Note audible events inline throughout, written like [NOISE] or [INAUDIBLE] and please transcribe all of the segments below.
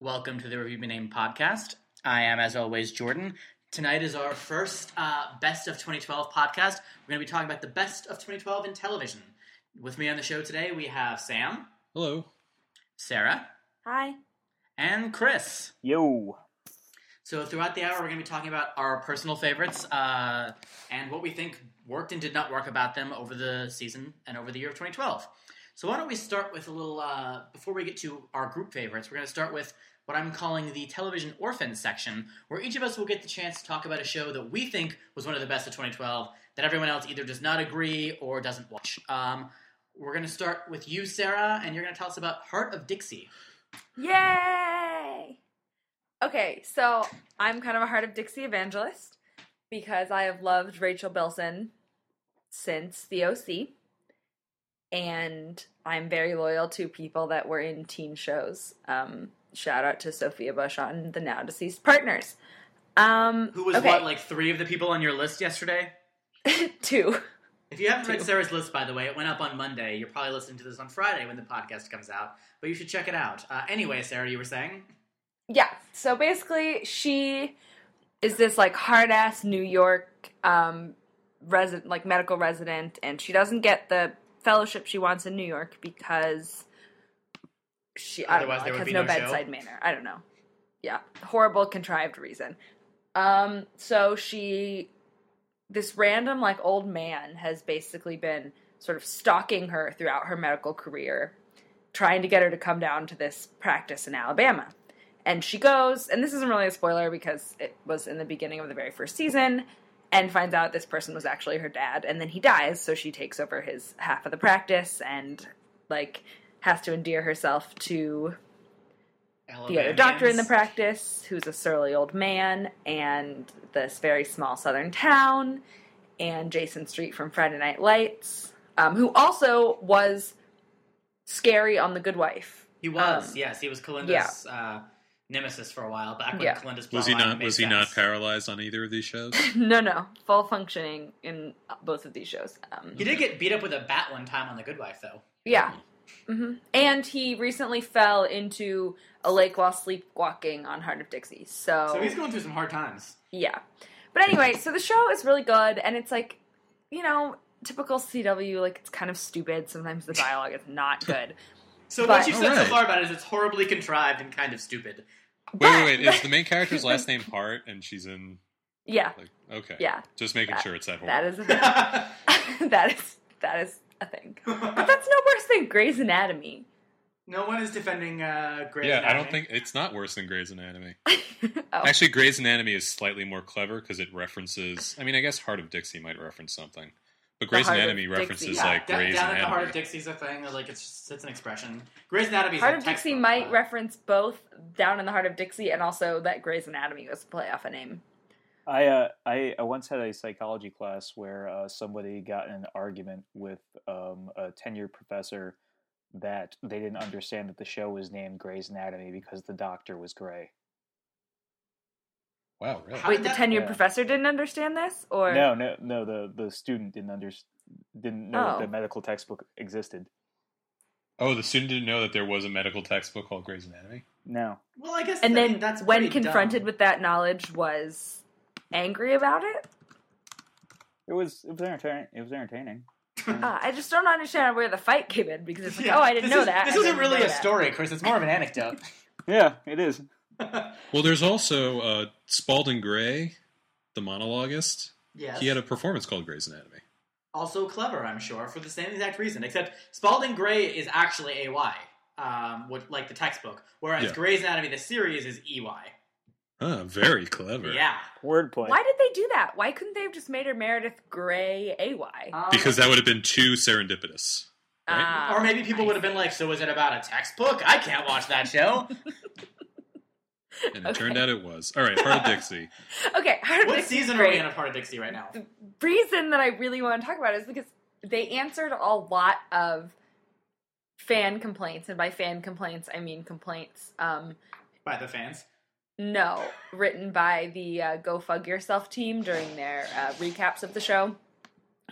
Welcome to the Review Me Name podcast. I am, as always, Jordan. Tonight is our first uh, Best of 2012 podcast. We're going to be talking about the best of 2012 in television. With me on the show today, we have Sam, Hello. Sarah, Hi. and Chris. Yo. So, throughout the hour, we're going to be talking about our personal favorites uh, and what we think worked and did not work about them over the season and over the year of 2012. So, why don't we start with a little, uh, before we get to our group favorites, we're going to start with what I'm calling the television orphans section, where each of us will get the chance to talk about a show that we think was one of the best of 2012 that everyone else either does not agree or doesn't watch. Um, we're going to start with you, Sarah, and you're going to tell us about Hart of Dixie. Yay! Okay, so I'm kind of a Hart of Dixie evangelist because I have loved Rachel Bilson since the OC. And I'm very loyal to people that were in teen shows. Um, shout out to Sophia Bush on the now deceased partners. Um, Who was okay, what, like three of the people on your list yesterday? [LAUGHS] two. If you haven't read Sarah's list, by the way, it went up on Monday. You're probably listening to this on Friday when the podcast comes out, but you should check it out. Uh, anyway, Sarah, you were saying? Yeah. So basically, she is this like hard ass New York um, resident, like medical resident, and she doesn't get the fellowship she wants in New York because she I don't know, Otherwise there like, would has no, no bedside manner. I don't know. Yeah, horrible contrived reason. Um, so she, this random like old man has basically been sort of stalking her throughout her medical career, trying to get her to come down to this practice in Alabama. And she goes, and this isn't really a spoiler because it was in the beginning of the very first season, and finds out this person was actually her dad, and then he dies, so she takes over his half of the practice and like has to endear herself to the other doctor in the practice, who's a surly old man, and this very small southern town, and Jason Street from Friday Night Lights, um, who also was scary on The Good Wife. He was, Um, yes. He was Kalinda's uh, nemesis for a while, back when Yeah. Kalinda's Was he not? Was he not paralyzed on either of these shows? [LAUGHS] no, no, full functioning in both of these shows. Um, He did get beat up with a bat one time on The Good Wife, though. Yeah. mm-hmm. And he recently fell into a lake while sleepwalking on Hart of Dixie. So, So he's going through some hard times. yeah. But anyway, so the show is really good, and it's like, you know, typical CW. Like it's kind of stupid. Sometimes the dialogue is not good. So But- what you've said so far about it is it's horribly contrived and kind of stupid. Wait, wait, wait. Is [LAUGHS] the main character's last name Hart, and she's in Yeah, like okay? yeah. Just making That- sure it's that That horrible. is a thing. [LAUGHS] that is that is a thing. But that's no worse than Grey's Anatomy. no one is defending uh, Grey's yeah, I don't think it's not worse than Grey's Anatomy. [LAUGHS] oh. Actually, Grey's Anatomy is slightly more clever because it references. I mean, I guess Hart of Dixie might reference something, but Grey's Anatomy references Yeah, like Da- Grey's down at Anatomy. the heart of Dixie's a thing. Like it's just it's an expression. Grey's Anatomy. Hart of Dixie might reference both Down in the Heart of Dixie and also that Grey's Anatomy was a play off a name. I uh, I, I once had a psychology class where uh, somebody got in an argument with um, a tenured professor that they didn't understand that the show was named Grey's Anatomy because the doctor was gray. Wow, really? How Wait, the tenured yeah. professor didn't understand this, or No, no, no. The the student didn't under didn't know that Oh. the medical textbook existed. Oh, the student didn't know that there was a medical textbook called Grey's Anatomy. No, Well, I guess. and I then that's when confronted dumb. with that knowledge, was angry about it. it was it was entertaining. It was entertaining. Ah, I just don't understand where the fight came in because it's like, Yeah, oh, I didn't this know is- that. This I isn't really a that. story, Chris. It's more of an anecdote. [LAUGHS] Yeah, it is. [LAUGHS] Well, there's also uh, Spalding Gray, the monologuist. yes. He had a performance called Grey's Anatomy. also clever, I'm sure, for the same exact reason. Except Spalding Gray is actually AY, um, what, like the textbook, whereas Yeah. Grey's Anatomy, the series, is EY. Ah, very clever. Yeah. Wordplay. Why did they do that? Why couldn't they have just made her Meredith Grey AY? Um, Because that would have been too serendipitous. right? Ah, Or maybe people I would have been like, "So is it about a textbook? I can't watch that show." [LAUGHS] And it turned out it was. All right, Hart of Dixie. [LAUGHS] Okay, Heart of what Dixie's season are we in of Hart of Dixie right now? The reason that I really want to talk about it is because they answered a lot of fan complaints, and by fan complaints I mean complaints. Um, By the fans. no, written by the uh, Go Fug Yourself team during their uh, recaps of the show,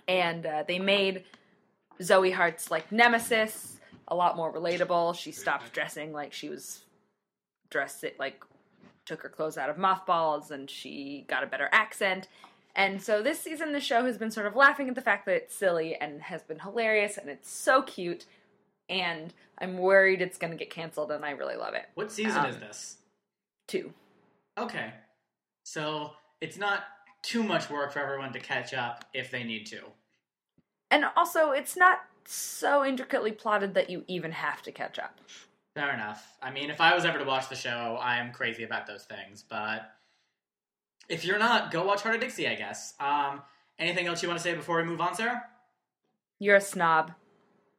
and uh, they made Zoe Hart's like nemesis a lot more relatable. She stopped dressing like she was dressed it like took her clothes out of mothballs and she got a better accent. And so this season, the show has been sort of laughing at the fact that it's silly and has been hilarious and it's so cute. And I'm worried it's going to get canceled, and I really love it. What season Um, is this? Two. Okay. So it's not too much work for everyone to catch up if they need to. And also, it's not so intricately plotted that you even have to catch up. Fair enough. I mean, if I was ever to watch the show, I am crazy about those things. But if you're not, go watch Hart of Dixie, I guess. Um, anything else you want to say before we move on, Sarah? You're a snob.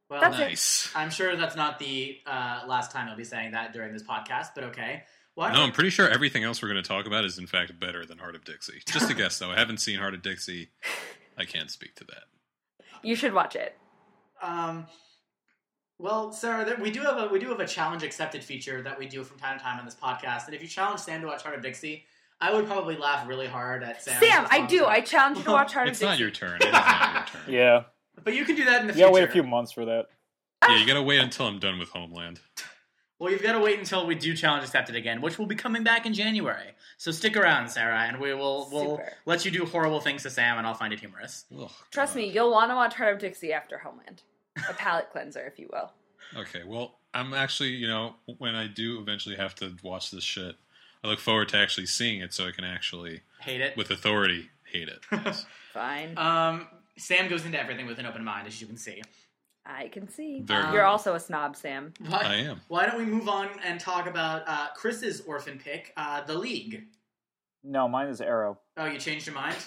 Well, That's it. Nice. I'm sure that's not the uh, last time I'll be saying that during this podcast, but okay. Why No, I'm pretty sure everything else we're going to talk about is in fact better than Hart of Dixie. Just a [LAUGHS] guess, though. I haven't seen Hart of Dixie. I can't speak to that. You should watch it. Um, well, Sarah, we do have a we do have a challenge accepted feature that we do from time to time on this podcast. And if you challenge Sam to watch Hart of Dixie, I would probably laugh really hard at Sam. Sam, I do. I challenge you to watch Heart of It's not Dixie. your turn. It is not your [LAUGHS] turn. Yeah, But you can do that in the future. you gotta wait a few months for that. Yeah, you got to wait until I'm done with Homeland. [LAUGHS] Well, you've got to wait until we do challenge accepted again, which will be coming back in January. So stick around, Sarah, and we will we'll Super. let you do horrible things to Sam, and I'll find it humorous. Ugh, Trust me, you'll want to watch Hart of Dixie after Homeland. A palate cleanser, if you will. Okay, well, I'm actually, you know, when I do eventually have to watch this shit, I look forward to actually seeing it so I can actually, Hate it. with authority, hate it. Yes. [LAUGHS] Fine. um, Sam goes into everything with an open mind, as you can see. I can see. Very- You're also a snob, Sam. Why, I am. Why don't we move on and talk about uh, Chris's orphan pick, uh, the League? No, mine is Arrow. Oh, you changed your mind?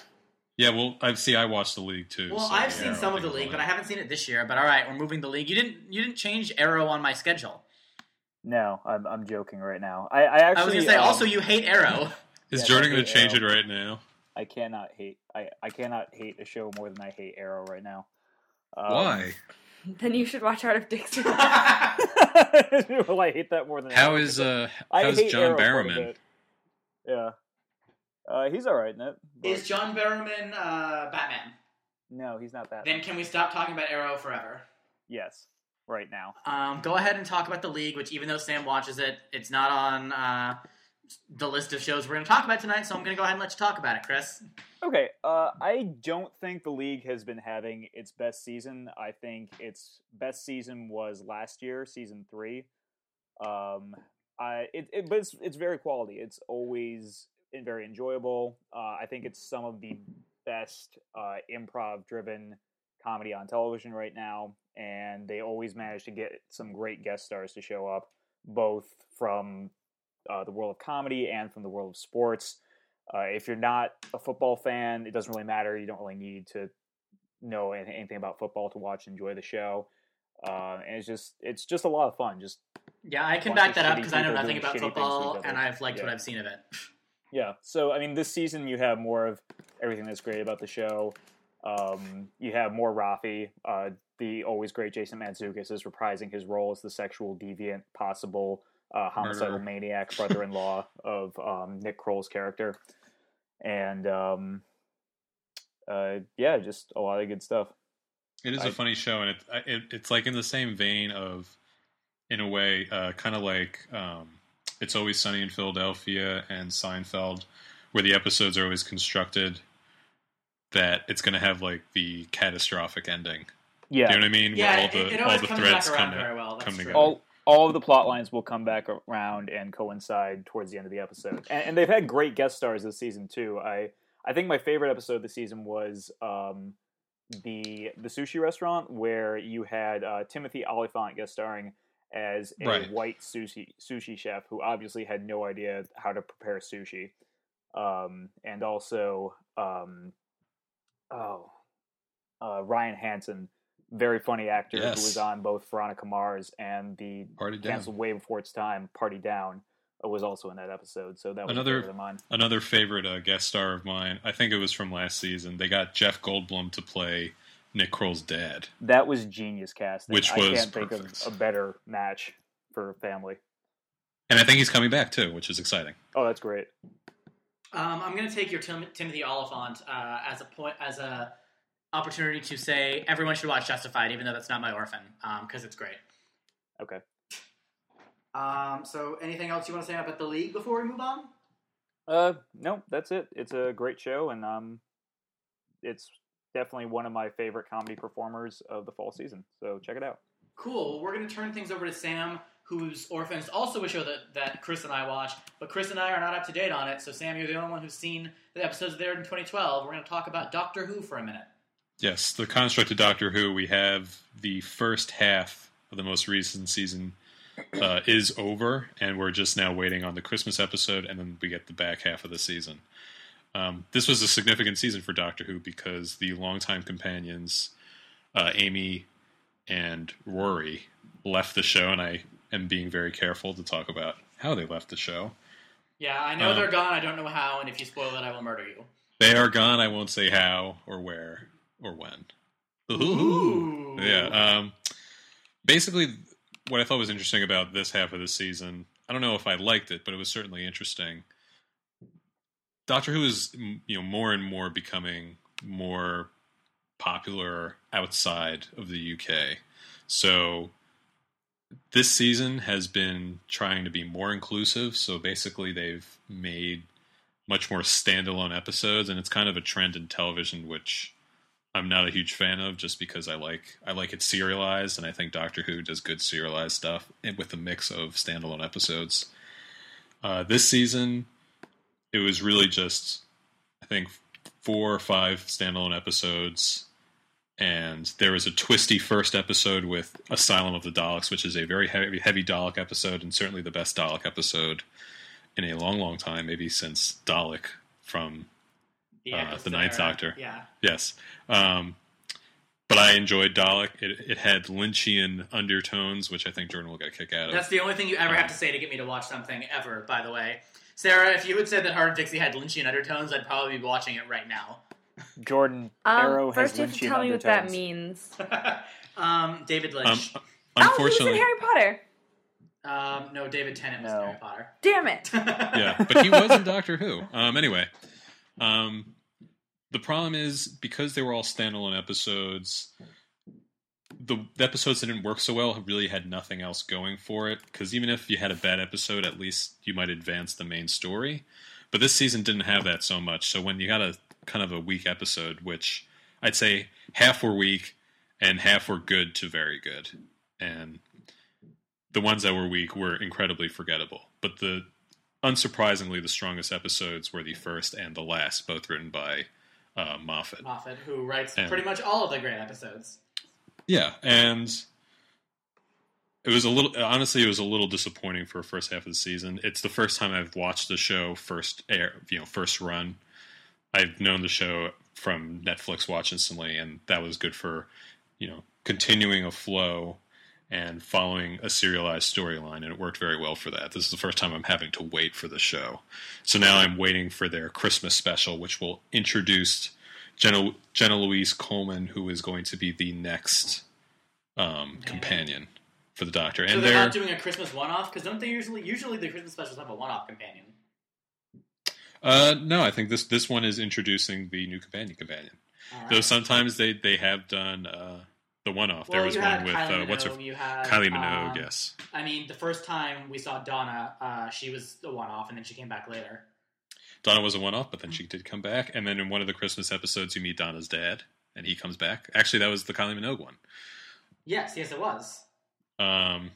Yeah, well, I see. I watched the league too. Well, so, I've yeah, seen some of the league, but. I haven't seen it this year. But all right, we're moving the league. You didn't you didn't change Arrow on my schedule. No, I'm I'm joking right now. I, I I was gonna say um, also you hate Arrow. [LAUGHS] Is Yeah, Jordan I going to change Arrow. it right now? I cannot hate I, I cannot hate a show more than I hate Arrow right now. Um, Why? Then you should watch Hart of Dixie. [LAUGHS] [LAUGHS] well, I hate that more than How Arrow. is uh I how's John Arrow Barrowman? Yeah, uh, he's all right in it. but- Is John Barrowman uh, Batman? no, he's not that. Then can we stop talking about Arrow forever? yes, right now. Um, go ahead and talk about the league, which even though Sam watches it, it's not on uh, the list of shows we're going to talk about tonight. So I'm going to go ahead and let you talk about it, Chris. Okay, uh, I don't think the league has been having its best season. I think its best season was last year, season three. Um, I it, it but it's it's very quality. It's always been very enjoyable. Uh, I think it's some of the best uh, improv driven comedy on television right now, and they always manage to get some great guest stars to show up, both from uh, the world of comedy and from the world of sports. Uh, if you're not a football fan, it doesn't really matter. You don't really need to know anything, about football to watch and enjoy the show. Uh, and it's just it's just a lot of fun. Just Yeah, I can back that up because I know nothing about shitty things to football, and I've liked what I've seen of it. [LAUGHS] yeah. So I mean, this season you have more of everything that's great about the show. Um, you have more Rafi. Uh, the always great Jason Mantzoukas is reprising his role as the sexual deviant, possible uh, homicidal maniac [LAUGHS] brother-in-law of um, Nick Kroll's character, and um, uh, yeah, just a lot of good stuff. It is a I- funny show, and it, it it's like in the same vein of, in a way, uh, kind of like um, it's always sunny in Philadelphia and Seinfeld, where the episodes are always constructed that it's going to have like the catastrophic ending. Yeah, Do you know what I mean? Yeah, where all it- the it all the threads come very well, come together. all all of the plot lines will come back around and coincide towards the end of the episode. And, and they've had great guest stars this season too. I I think my favorite episode this season was um, the the sushi restaurant where you had uh, Timothy Olyphant guest starring as a Right. white sushi sushi chef who obviously had no idea how to prepare sushi, um, and also um, oh uh, Ryan Hansen, very funny actor who was on both Veronica Mars and the Party down. canceled way before its time. Party Down uh, was also in that episode, so that was Another- favorite of mine. Another favorite uh, guest star of mine, I think it was from last season. They got Jeff Goldblum to play Nick Kroll's dad. That was genius casting. Which I was can't think of a better match for family. And I think he's coming back too, which is exciting. Oh, that's great. Um, I'm going to take your Tim- Timothy Olyphant uh, as a point as a opportunity to say everyone should watch Justified, even though that's not my orphan, because it's great. Okay. Um, so, anything else you want to say about the league before we move on? Uh, no, that's it. It's a great show, and um, it's definitely one of my favorite comedy performers of the fall season. So check it out. Cool. Well, we're going to turn things over to Sam, whose Orphans also a show that, that Chris and I watch, but Chris and I are not up to date on it. So, Sam, you're the only one who's seen the episodes there in 2012. We're going to talk about Doctor Who for a minute. Yes, the construct of Doctor Who. We have the first half of the most recent season uh, is over, and we're just now waiting on the Christmas episode, and then we get the back half of the season. Um, this was a significant season for Doctor Who because the longtime companions, uh, Amy and Rory, left the show, and I am being very careful to talk about how they left the show. Yeah, I know Um, they're gone. I don't know how, and if you spoil it, I will murder you. They are gone. I won't say how or where or when. Ooh. Yeah. Um, basically, what I thought was interesting about this half of the season, I don't know if I liked it, but it was certainly interesting. Doctor Who is, you know, more and more becoming more popular outside of the UK. So this season has been trying to be more inclusive. So basically, they've made much more standalone episodes, and it's kind of a trend in television, which I'm not a huge fan of, just because I like I like it serialized, and I think Doctor Who does good serialized stuff with a mix of standalone episodes. Uh, this season, it was really just I think four or five standalone episodes, and there was a twisty first episode with Asylum of the Daleks, which is a very heavy, heavy Dalek episode, and certainly the best Dalek episode in a long, long time, maybe since Dalek from The, Uh, the Ninth era. Doctor. Yeah. Yes. Um, but I enjoyed Dalek. It, it had Lynchian undertones, which I think Jordan will get a kick out of. That's the only thing you ever have to say to get me to watch something ever, by the way. Sarah, if you had said that Hard Dixie had Lynchian undertones, I'd probably be watching it right now. Jordan [LAUGHS] Arrow Um, has first, you have to Lynchian tell me what that means. [LAUGHS] um, David um, Lynch. Oh, he was in Harry Potter. Um, no, David Tennant was in No. Harry Potter. Damn it. [LAUGHS] yeah, but he was in Doctor Who. Um, anyway, um, the problem is because they were all standalone episodes. The, the episodes that didn't work so well really had nothing else going for it. Because even if you had a bad episode, at least you might advance the main story. But this season didn't have that so much. So when you got a kind of a weak episode, which I'd say half were weak and half were good to very good, and the ones that were weak were incredibly forgettable. But the unsurprisingly, the strongest episodes were the first and the last, both written by uh, Moffat. Moffat, who writes And- pretty much all of the great episodes. Yeah, and it was a little. Honestly, it was a little disappointing for the first half of the season. It's the first time I've watched the show first air, you know, first run. I've known the show from Netflix Watch Instantly, and that was good for you know continuing a flow and following a serialized storyline, and it worked very well for that. This is the first time I'm having to wait for the show, so now I'm waiting for their Christmas special, which will introduce Jenna, Jenna Louise Coleman, who is going to be the next um, companion for the Doctor, So and they're they're not doing a Christmas one-off because don't they usually? Usually the Christmas specials have a one-off companion. uh, no, I think this this one is introducing the new companion companion. All Though sometimes they they have done uh, the one off. Well, there was one with Kylie uh, what's her had, Kylie Minogue, um, yes. I mean, the first time we saw Donna, uh, she was the one-off, and then she came back later. Donna was a one off, but then she did come back. And then in one of the Christmas episodes, you meet Donna's dad, and he comes back. Actually, that was the Kylie Minogue one. Yes, yes, it was. Um,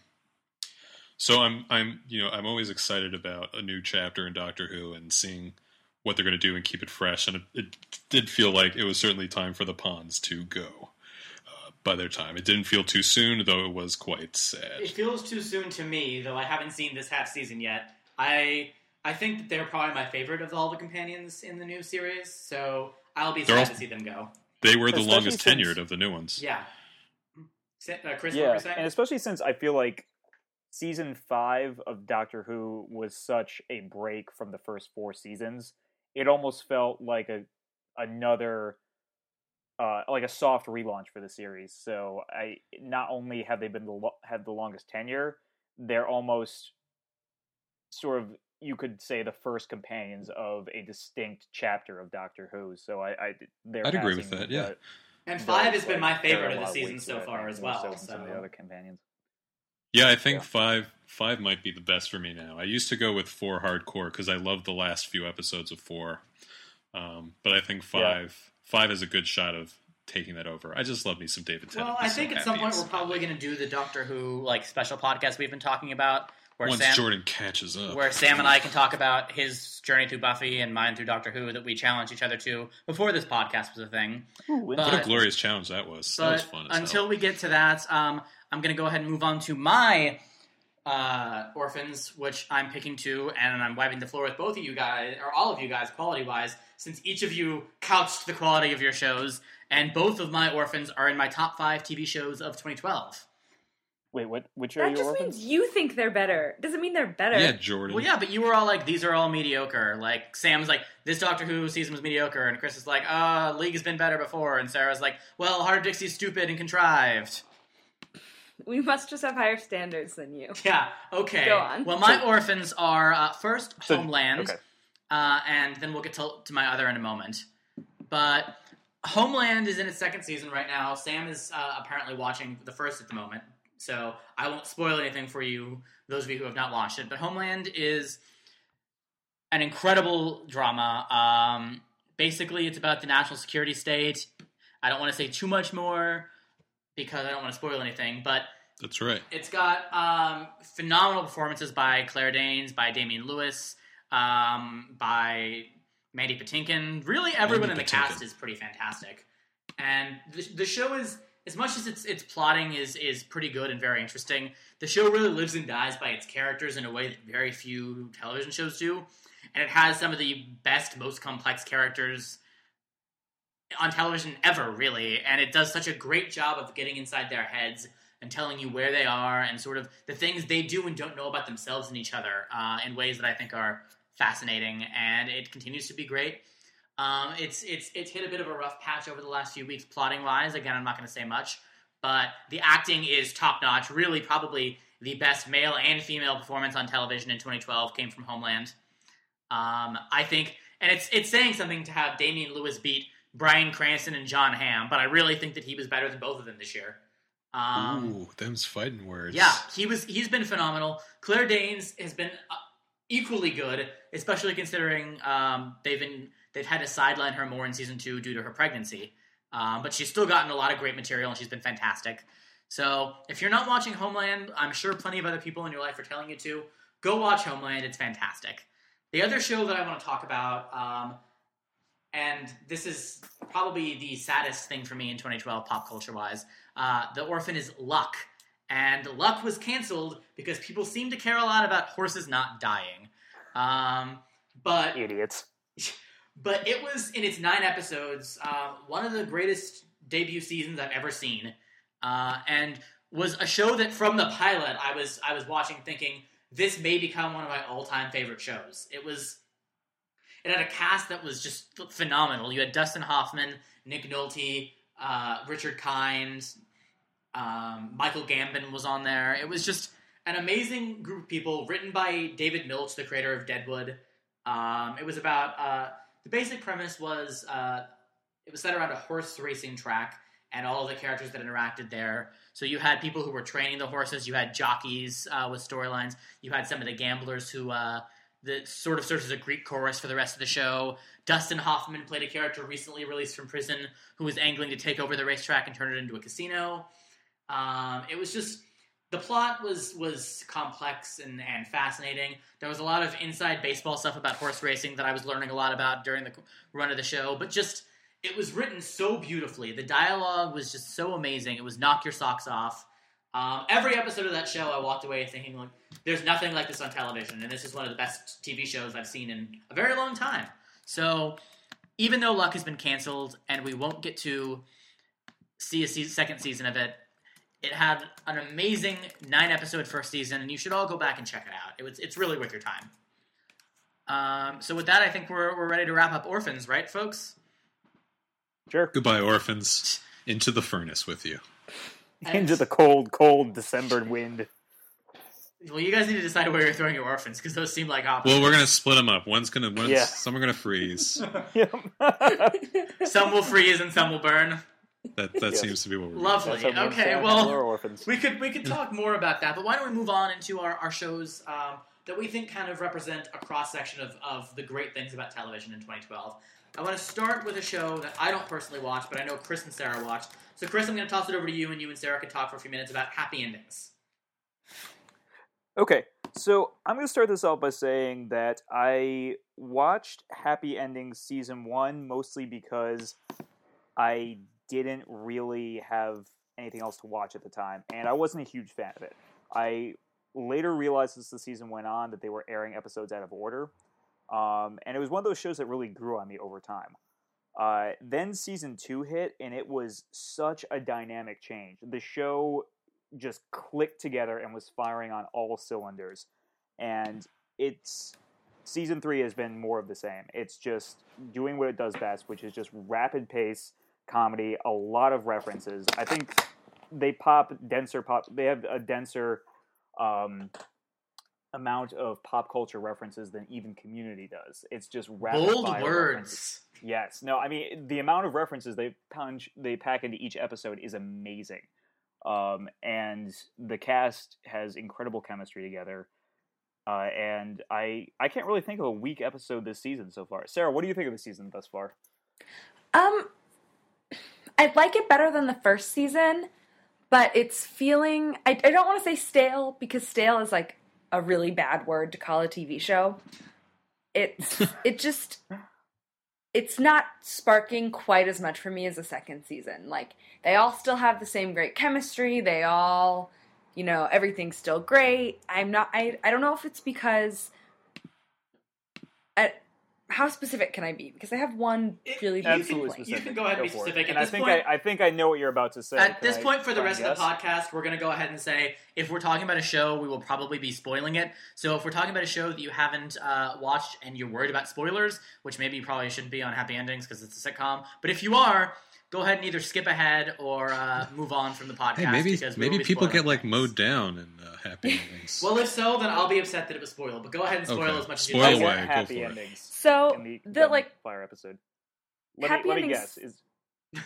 so I'm I'm you know I'm always excited about a new chapter in Doctor Who and seeing what they're going to do and keep it fresh. And it, it did feel like it was certainly time for the Ponds to go. Uh, by their time, it didn't feel too soon, though it was quite sad. It feels too soon to me, though I haven't seen this half season yet. I I think that they're probably my favorite of all the companions in the new series, so I'll be They're sad all- to see them go. They were the Especially longest since- tenured of the new ones. Yeah. Uh, Chris, what were Yeah, you and especially since I feel like season five of Doctor Who was such a break from the first four seasons, it almost felt like a another uh, like a soft relaunch for the series. So I not only have they been the lo- had the longest tenure, they're almost sort of you could say the first companions of a distinct chapter of Doctor Who. So I, I they're I'd agree with that, yeah. the- and those, five has been like, my favorite of the season so far as well. so So some of the other companions. Yeah, I think Yeah. five five might be the best for me now. I used to go with four hardcore because I loved the last few episodes of four, um, but I think five five is a good shot of taking that over. I just love me some David Tennant. Well, I He's so think at some happy point and we're probably going to do the Doctor Who like special podcast we've been talking about, where once Sam, Jordan catches up, where Sam and I can talk about his journey through Buffy and mine through Doctor Who that we challenge each other to before this podcast was a thing. Ooh, what a glorious challenge that was. that was fun. As until hell. we get to that, um, I'm going to go ahead and move on to my uh, orphans, which I'm picking two, and I'm wiping the floor with both of you guys, or all of you guys, quality wise, since each of you couched the quality of your shows, and both of my orphans are in my top five TV shows of 2012. Wait, what? Which are That your just orphans? means you think they're better. Doesn't mean they're better. yeah, Jordan. Well, yeah, but you were all like, these are all mediocre. Like, Sam's like, this Doctor Who season was mediocre, and Chris is like, uh, League has been better before, and Sarah's like, well, Hard Dixie's stupid and contrived. We must just have higher standards than you. [LAUGHS] Yeah, okay. Go on. Well, my So- orphans are uh, first So- Homeland, okay. uh, and then we'll get to, to my other in a moment. But Homeland is in its second season right now. Sam is uh, apparently watching the first at the moment, so I won't spoil anything for you, those of you who have not watched it. But Homeland is an incredible drama. Um, basically, it's about the national security state. I don't want to say too much more because I don't want to spoil anything, but That's right. it's got um, phenomenal performances by Claire Danes, by Damian Lewis, um, by Mandy Patinkin. Really, everyone Mandy in the Patinkin. cast is pretty fantastic. And the, the show is, as much as its its plotting is is pretty good and very interesting, the show really lives and dies by its characters in a way that very few television shows do. And it has some of the best, most complex characters on television ever, really. And it does such a great job of getting inside their heads and telling you where they are and sort of the things they do and don't know about themselves and each other uh, in ways that I think are fascinating. And it continues to be great. Um, it's it's it's hit a bit of a rough patch over the last few weeks, plotting wise. Again, I'm not going to say much, but the acting is top notch. Really, probably the best male and female performance on television in 2012 came from Homeland. Um, I think, and it's it's saying something to have Damian Lewis beat Bryan Cranston and Jon Hamm, but I really think that he was better than both of them this year. Um, Ooh, them's fighting words. yeah, he was. He's been phenomenal. Claire Danes has been uh, equally good, especially considering um, they've been they've had to sideline her more in season two due to her pregnancy. Um, but she's still gotten a lot of great material, and she's been fantastic. So if you're not watching Homeland, I'm sure plenty of other people in your life are telling you to. Go watch Homeland; it's fantastic. The other show that I want to talk about, um, and this is probably the saddest thing for me in 2012, pop culture wise. Uh, the Orphan is Luck, and Luck was canceled because people seem to care a lot about horses not dying. Um, but Idiots. [LAUGHS] but it was in its nine episodes, uh, one of the greatest debut seasons I've ever seen, uh, and was a show that from the pilot I was I was watching thinking this may become one of my all time favorite shows. It was it had a cast that was just phenomenal. You had Dustin Hoffman, Nick Nolte, uh, Richard Kind, um, Michael Gambon was on there. It was just an amazing group of people, written by David Milch, the creator of Deadwood. Um, it was about uh, the basic premise was uh, it was set around a horse racing track and all the characters that interacted there. So you had people who were training the horses, you had jockeys uh, with storylines, you had some of the gamblers who uh, that sort of serves as a Greek chorus for the rest of the show. Dustin Hoffman played a character recently released from prison who was angling to take over the racetrack and turn it into a casino. Um, it was just the plot was was complex and, and fascinating. There was a lot of inside baseball stuff about horse racing that I was learning a lot about during the run of the show, but just it was written so beautifully. The dialogue was just so amazing. It was knock your socks off. Um, every episode of that show, I walked away thinking like, "There's nothing like this on television," and this is one of the best TV shows I've seen in a very long time. So, even though Luck has been canceled and we won't get to see a se- second season of it, it had an amazing nine episode first season, and you should all go back and check it out. It was it's really worth your time. Um, so with that, I think we're we're ready to wrap up Orphans, right, folks? Sure. Goodbye, orphans. Into the furnace with you. [LAUGHS] Into the cold, cold December wind. Well, you guys need to decide where you're throwing your orphans because those seem like options. Well, we're gonna split them up. One's gonna, one's, Yeah. some are gonna freeze. [LAUGHS] [LAUGHS] Some will freeze and some will burn. That [LAUGHS] that Yes. seems to be what we're. Lovely. That's how Okay, well- and Lore Orphans. We could we could talk more about that, but why don't we move on into our, our shows um, that we think kind of represent a cross section of, of the great things about television in 2012. I want to start with a show that I don't personally watch, but I know Chris and Sarah watched. So, Chris, I'm going to toss it over to you, and you and Sarah can talk for a few minutes about happy endings. Okay, so I'm going to start this off by saying that I watched Happy Endings season one mostly because I didn't really have anything else to watch at the time, and I wasn't a huge fan of it. I later realized as the season went on that they were airing episodes out of order, um, and it was one of those shows that really grew on me over time. Uh, then season two hit, and it was such a dynamic change. The show just clicked together and was firing on all cylinders. And it's season three has been more of the same. It's just doing what it does best, which is just rapid pace comedy, a lot of references. I think they pop denser pop. They have a denser um, amount of pop culture references than even Community does. It's just rapid Bold words. references. Yes. No, I mean the amount of references they punch they pack into each episode is amazing. Um, and the cast has incredible chemistry together. Uh, and I I can't really think of a weak episode this season so far. Sarah, what do you think of the season thus far? Um, I like it better than the first season, but it's feeling. I, I don't want to say stale because stale is like a really bad word to call a TV show. It's [LAUGHS] it just it's not sparking quite as much for me as the second season. Like they all still have the same great chemistry. They all, you know, everything's still great. I'm not. I I don't know if it's because. How specific can I be? Because I have one really you huge Absolutely complaint. you can go ahead and be specific. And I think point- I, I think I know what you're about to say. At Can this I point, for the rest of the podcast, we're going to go ahead and say if we're talking about a show, we will probably be spoiling it. So if we're talking about a show that you haven't uh, watched and you're worried about spoilers, which maybe you probably shouldn't be on Happy Endings because it's a sitcom, but if you are, go ahead and either skip ahead or uh, move on from the podcast. Hey, maybe because maybe be people spoiling get like things. mowed down in uh, happy endings. Well, if so, then I'll be upset that it was spoiled. But go ahead and spoil Okay. as much Spoil as you I like. away. want go happy for it. endings So in the, the like fire episode. Let Happy me, let me endings- guess. Is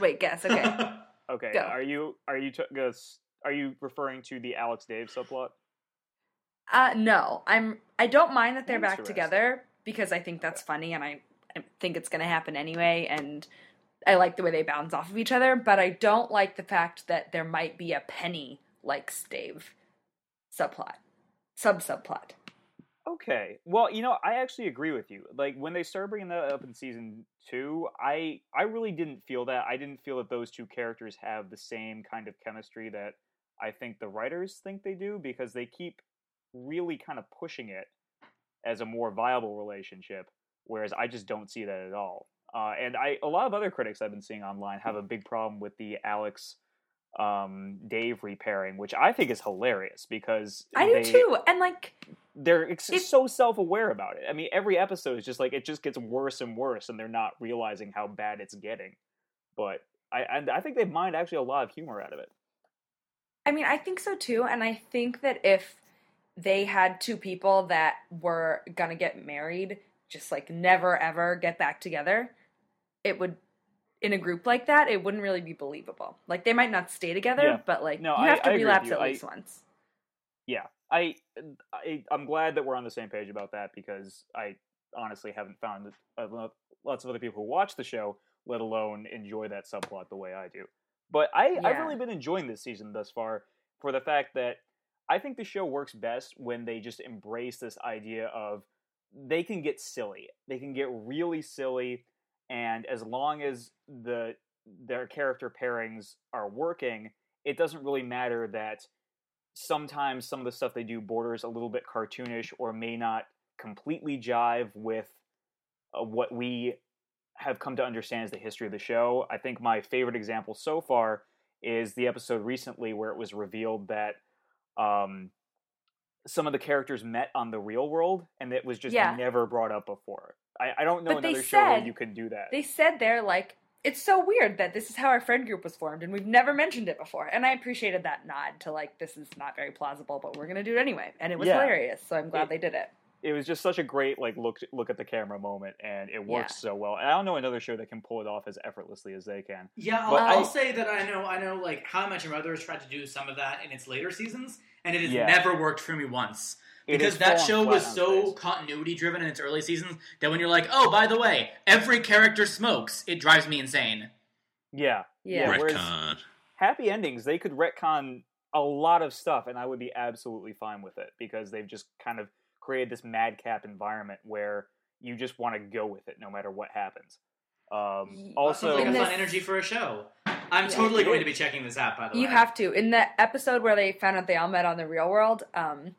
wait, guess okay. [LAUGHS] okay. Go. Are you are you t- are you referring to the Alex Dave subplot? Uh, no, I'm. I don't mind that they're back together because I think that's funny, and I, I think it's going to happen anyway. And I like the way they bounce off of each other, but I don't like the fact that there might be a Penny likes Dave subplot, sub subplot. Okay. Well, you know, I actually agree with you. Like when they started bringing that up in season two, I I really didn't feel that. I didn't feel that those two characters have the same kind of chemistry that I think the writers think they do because they keep really kind of pushing it as a more viable relationship, whereas I just don't see that at all. Uh, and I a lot of other critics I've been seeing online have a big problem with the Alex um Dave repairing, which I think is hilarious because I do too, and like they're ex- It- so self-aware about it. I mean, every episode is just like it just gets worse and worse, and they're not realizing how bad it's getting. But I, and I think they mined actually a lot of humor out of it. I mean, I think so too, and I think that if they had two people that were gonna get married, just like never ever get back together, it would in a group like that, it wouldn't really be believable. Like they might not stay together, Yeah. but like No, you I- have to I relapse at I- least once. Yeah, I, I I'm glad that we're on the same page about that because I honestly haven't found uh, lots of other people who watch the show, let alone enjoy that subplot the way I do. But I, I've really been enjoying this season thus far for the fact that I think the show works best when they just embrace this idea of they can get silly. They can get really silly, and as long as the their character pairings are working, it doesn't really matter that sometimes some of the stuff they do borders a little bit cartoonish or may not completely jive with uh, what we have come to understand as the history of the show. I think my favorite example so far is the episode recently where it was revealed that um, some of the characters met on the real world and it was just Yeah. never brought up before. I, I don't know But another show where you can do that. They said they're like, it's so weird that this is how our friend group was formed, and we've never mentioned it before. And I appreciated that nod to like, this is not very plausible, but we're gonna do it anyway, and it was Yeah. hilarious. So I'm glad It- they did it. It was just such a great like look look at the camera moment, and it works Yeah. so well. And I don't know another show that can pull it off as effortlessly as they can. Yeah, I'll, But I'll I- say that I know. I know, like How I Met Your Mother has tried to do some of that in its later seasons, and it has Yeah. never worked for me once. Because that show was so face. continuity driven in its early seasons that when you're like, oh, by the way, every character smokes, it drives me insane. yeah, Yeah. whereas- Retcon. happy endings they could retcon a lot of stuff and i would be absolutely fine with it because they've just kind of created this madcap environment where you just want to go with it no matter what happens um, Ye- That sounds also like a In fun energy for a show. I'm Yeah. totally going to be checking this out. By the way, You have to. In the episode where they found out they all met on the real world, um,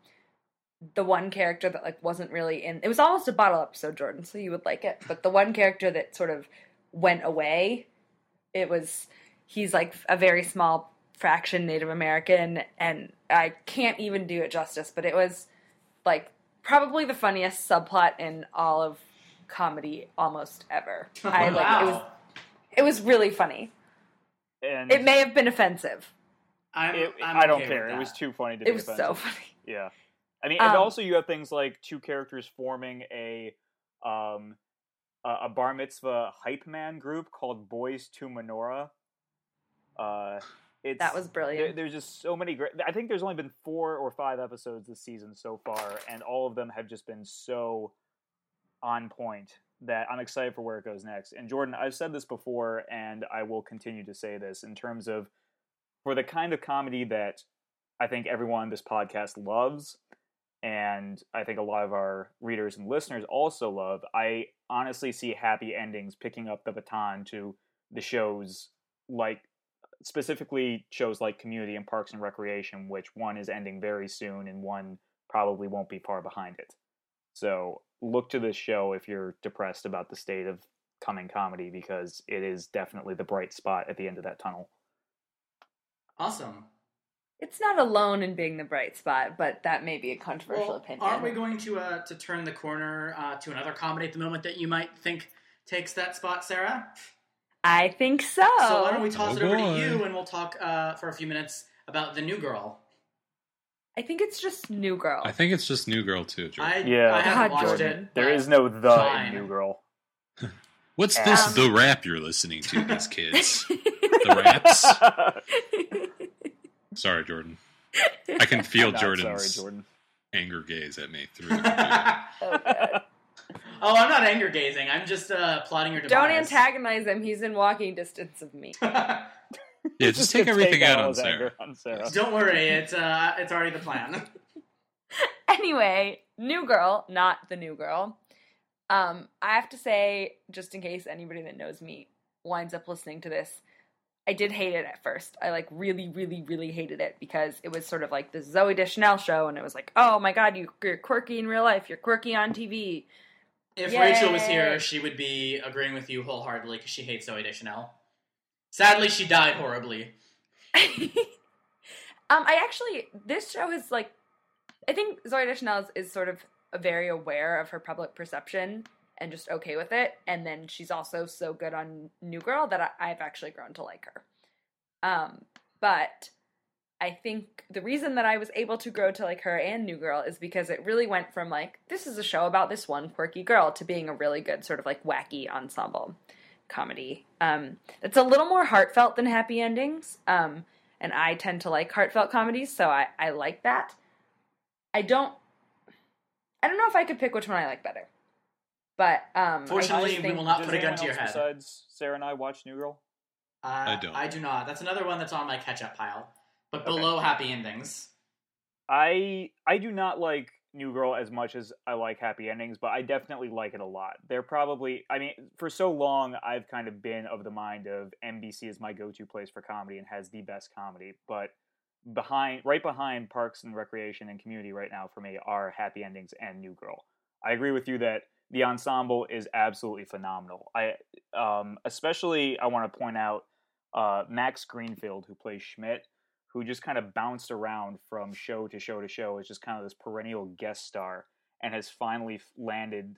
the one character that like wasn't really in it was almost a bottle episode, Jordan, so you would like it. But the one character that sort of went away, it was he's like a very small fraction Native American and I can't even do it justice, but it was like probably the funniest subplot in all of comedy almost ever. [LAUGHS] I like wow. it was it was really funny. and It may have been offensive. I'm, it- I'm i don't okay care it was too funny to It be was so funny. yeah i mean and Um, also you have things like two characters forming a um a, a bar mitzvah hype man group called boys to menorah uh it's That was there, brilliant. there's just so many great i think there's only been four or five episodes this season so far and all of them have just been so on point that i'm excited for where it goes next and jordan i've said this before and i will continue to say this in terms of for the kind of comedy that i think everyone on this podcast loves and i think a lot of our readers and listeners also love i honestly see happy endings picking up the baton to the shows like specifically shows like Community and Parks and Recreation, which one is ending very soon and one probably won't be far behind it. So look to this show if you're depressed about the state of coming comedy because it is definitely the bright spot at the end of that tunnel. Awesome. It's not alone in being the bright spot, but that may be a controversial Well, opinion. aren't we going to uh, to turn the corner uh, to another comedy at the moment that you might think takes that spot, Sarah? I think so. So why don't we toss Oh, it over boy. to you and we'll talk uh, for a few minutes about the new girl. I think it's just New Girl. I think it's just New Girl too, Jordan. I, Yeah, I haven't God, watched Jordan. it. There but- is no the fine. in New Girl. [LAUGHS] What's this Um, the rap you're listening to, these [LAUGHS] kids? the raps? [LAUGHS] Sorry, Jordan. I can feel Jordan's Sorry, Jordan. anger gaze at me through the computer. Oh, God. Oh, I'm not anger gazing. I'm just uh, plotting your demise. Don't antagonize him. He's in walking distance of me. [LAUGHS] Yeah, just Just take to everything out all on Sarah. on Sarah. Don't worry, it's uh, it's already the plan. [LAUGHS] [LAUGHS] anyway, New Girl, not the New Girl. Um, I have to say, just in case anybody that knows me winds up listening to this, I did hate it at first. I like really, really, really hated it because it was sort of like the Zooey Deschanel show, and it was like, oh my god, you, you're quirky in real life, you're quirky on TV. If Yay. Rachel was here, she would be agreeing with you wholeheartedly because she hates Zooey Deschanel. Sadly, she died horribly. [LAUGHS] um, I actually this show is like, I think Zooey Deschanel is, is sort of very aware of her public perception and just okay with it. And then she's also so good on New Girl that I, I've actually grown to like her. Um, but I think the reason that I was able to grow to like her and New Girl is because it really went from like this is a show about this one quirky girl to being a really good sort of like wacky ensemble comedy. Um, it's a little more heartfelt than happy endings. Um, and I tend to like heartfelt comedies, so I, I like that. I don't I don't know if I could pick which one I like better. But um I Fortunately, just we will not put a gun to your head. Besides Sarah and I watch New Girl. Uh, I don't. I do not. That's another one that's on my catch-up pile, but Okay. below happy endings. I I do not like New Girl as much as I like Happy Endings, but I definitely like it a lot. They're probably I mean, for so long I've kind of been of the mind of NBC is my go-to place for comedy and has the best comedy, but behind right behind Parks and Recreation and Community right now for me are Happy Endings and New Girl. I agree with you that the ensemble is absolutely phenomenal. I um especially I want to point out uh Max Greenfield who plays Schmidt who just kind of bounced around from show to show to show is just kind of this perennial guest star and has finally landed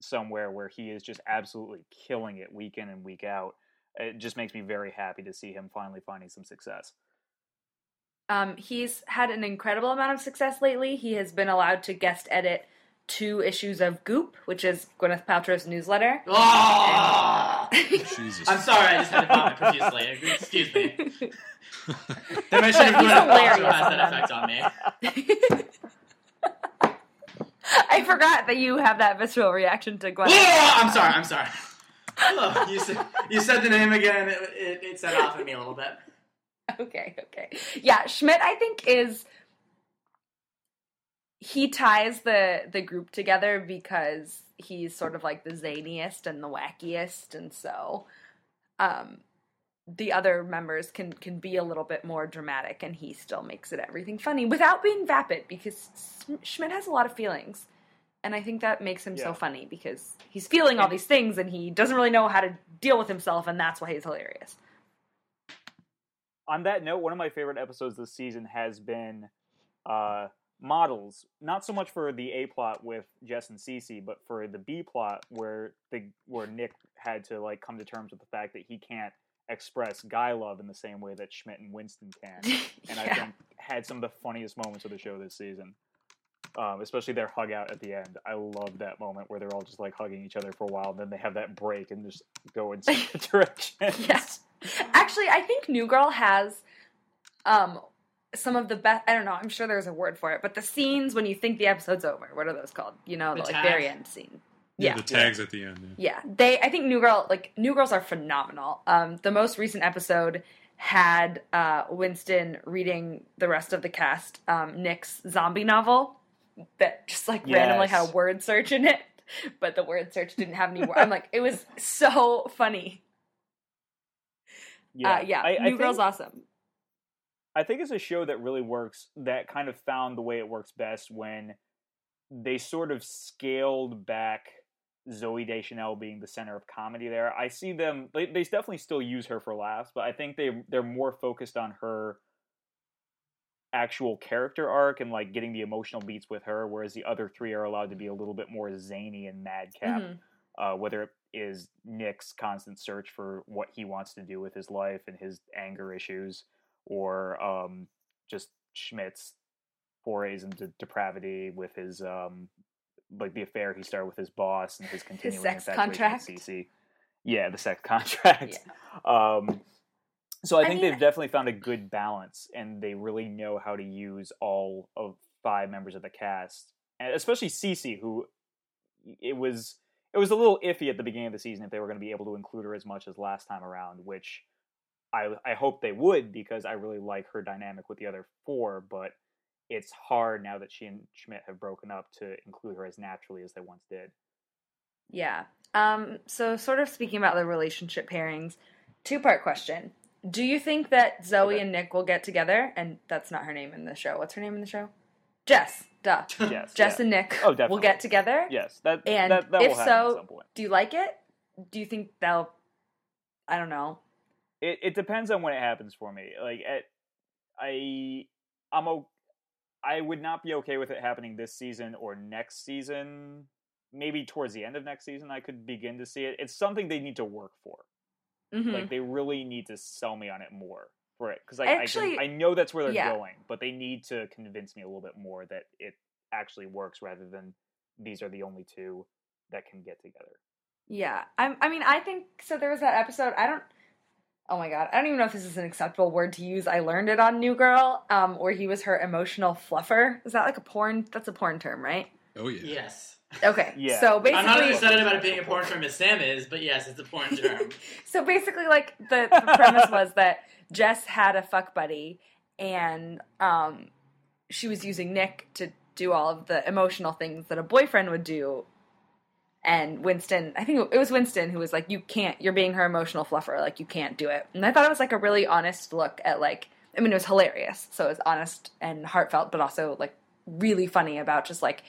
somewhere where he is just absolutely killing it week in and week out. It just makes me very happy to see him finally finding some success. Um, he's had an incredible amount of success lately. He has been allowed to guest edit two issues of Goop, which is Gwyneth Paltrow's newsletter. Oh! [LAUGHS] Jesus. I'm sorry, I just had to vomit profusely. Excuse me. Then I should have He's Gwyneth Paltrow hilarious has on that effect on me. [LAUGHS] I forgot that you have that visceral reaction to Gwyneth. I'm sorry. I'm sorry. Oh, you said you said the name again. It, it, it set off at me a little bit. [LAUGHS] Okay, okay. Yeah, Schmidt I think is he ties the the group together because he's sort of like the zaniest and the wackiest and so um the other members can can be a little bit more dramatic and he still makes it everything funny without being vapid because Schmidt has a lot of feelings and I think that makes him so funny because he's feeling all these things and he doesn't really know how to deal with himself and that's why he's hilarious. on that note, one of my favorite episodes this season has been uh, models. Not so much for the A plot with Jess and Cece, but for the B plot where the where Nick had to like come to terms with the fact that he can't express guy love in the same way that Schmidt and Winston can, [LAUGHS] and I Yeah. think had some of the funniest moments of the show this season. Um, especially their hug out at the end. I love that moment where they're all just like hugging each other for a while, and then they have that break and just go in [LAUGHS] separate [LAUGHS] directions. Yes. Actually, I think New Girl has um some of the best. I don't know. I'm sure there's a word for it, but the scenes when you think the episode's over. What are those called? You know, The the, like very end scene. yeah, Yeah. the tags at the end. Yeah. Yeah, they. I think New Girl, like New Girls, are phenomenal. Um, the most recent episode had uh, Winston reading the rest of the cast um, Nick's zombie novel that just like randomly had a word search in it, but the word search didn't have any. word. I'm like, it was so funny. Yeah, uh, yeah. I- I New think- Girl's awesome. I think it's a show that really works, that kind of found the way it works best when they sort of scaled back Zooey Deschanel being the center of comedy there. I see them, they, they definitely still use her for laughs, but I think they, they're more focused on her actual character arc and like getting the emotional beats with her, whereas the other three are allowed to be a little bit more zany and madcap Mhm. uh, whether it is Nick's constant search for what he wants to do with his life and his anger issues, or um, just Schmidt's forays into depravity with his um, like the affair he started with his boss and his continuing sex contract? Cece. Yeah, the sex [LAUGHS] contract. Um, so I, I think mean- they've definitely found a good balance, and they really know how to use all of five members of the cast, and especially Cece, who it was it was a little iffy at the beginning of the season if they were going to be able to include her as much as last time around, which I I hope they would because I really like her dynamic with the other four, but it's hard now that she and Schmidt have broken up to include her as naturally as they once did. Yeah. Um, so, sort of speaking about the relationship pairings, two part question. Do you think that Zooey Okay. and Nick will get together? And that's not her name in the show. What's her name in the show? Jess. Duh. Yes, [LAUGHS] Jess yeah. and Nick Oh, will get together. Yes, that And that, that if will happen at so, some point. do you like it? Do you think they'll? I don't know. It, it depends on when it happens for me. Like at, I I'm o- I would not be okay with it happening this season or next season. Maybe towards the end of next season, I could begin to see it. It's something they need to work for. Mhm. Like they really need to sell me on it more for it because I Actually, I, can, I know that's where they're yeah. going, but they need to convince me a little bit more that it actually works rather than these are the only two that can get together. Yeah, I'm, I mean, I think so. There was that episode. I don't. Oh my god, I don't even know if this is an acceptable word to use. I learned it on New Girl, um, where he was her emotional fluffer. Is that like a porn? That's a porn term, right? Oh yeah. Yes. Okay. Yeah. So basically, I'm not as basically, excited about it being a porn term as Sam is, but yes, it's a porn [LAUGHS] term. so basically, like the, the premise was that Jess had a fuck buddy, and um, she was using Nick to do all of the emotional things that a boyfriend would do. And Winston, I think it was Winston who was like, "You can't. You're being her emotional fluffer. Like you can't do it." And I thought it was like a really honest look at like. I mean, it was hilarious. So it was honest and heartfelt, but also like really funny about just like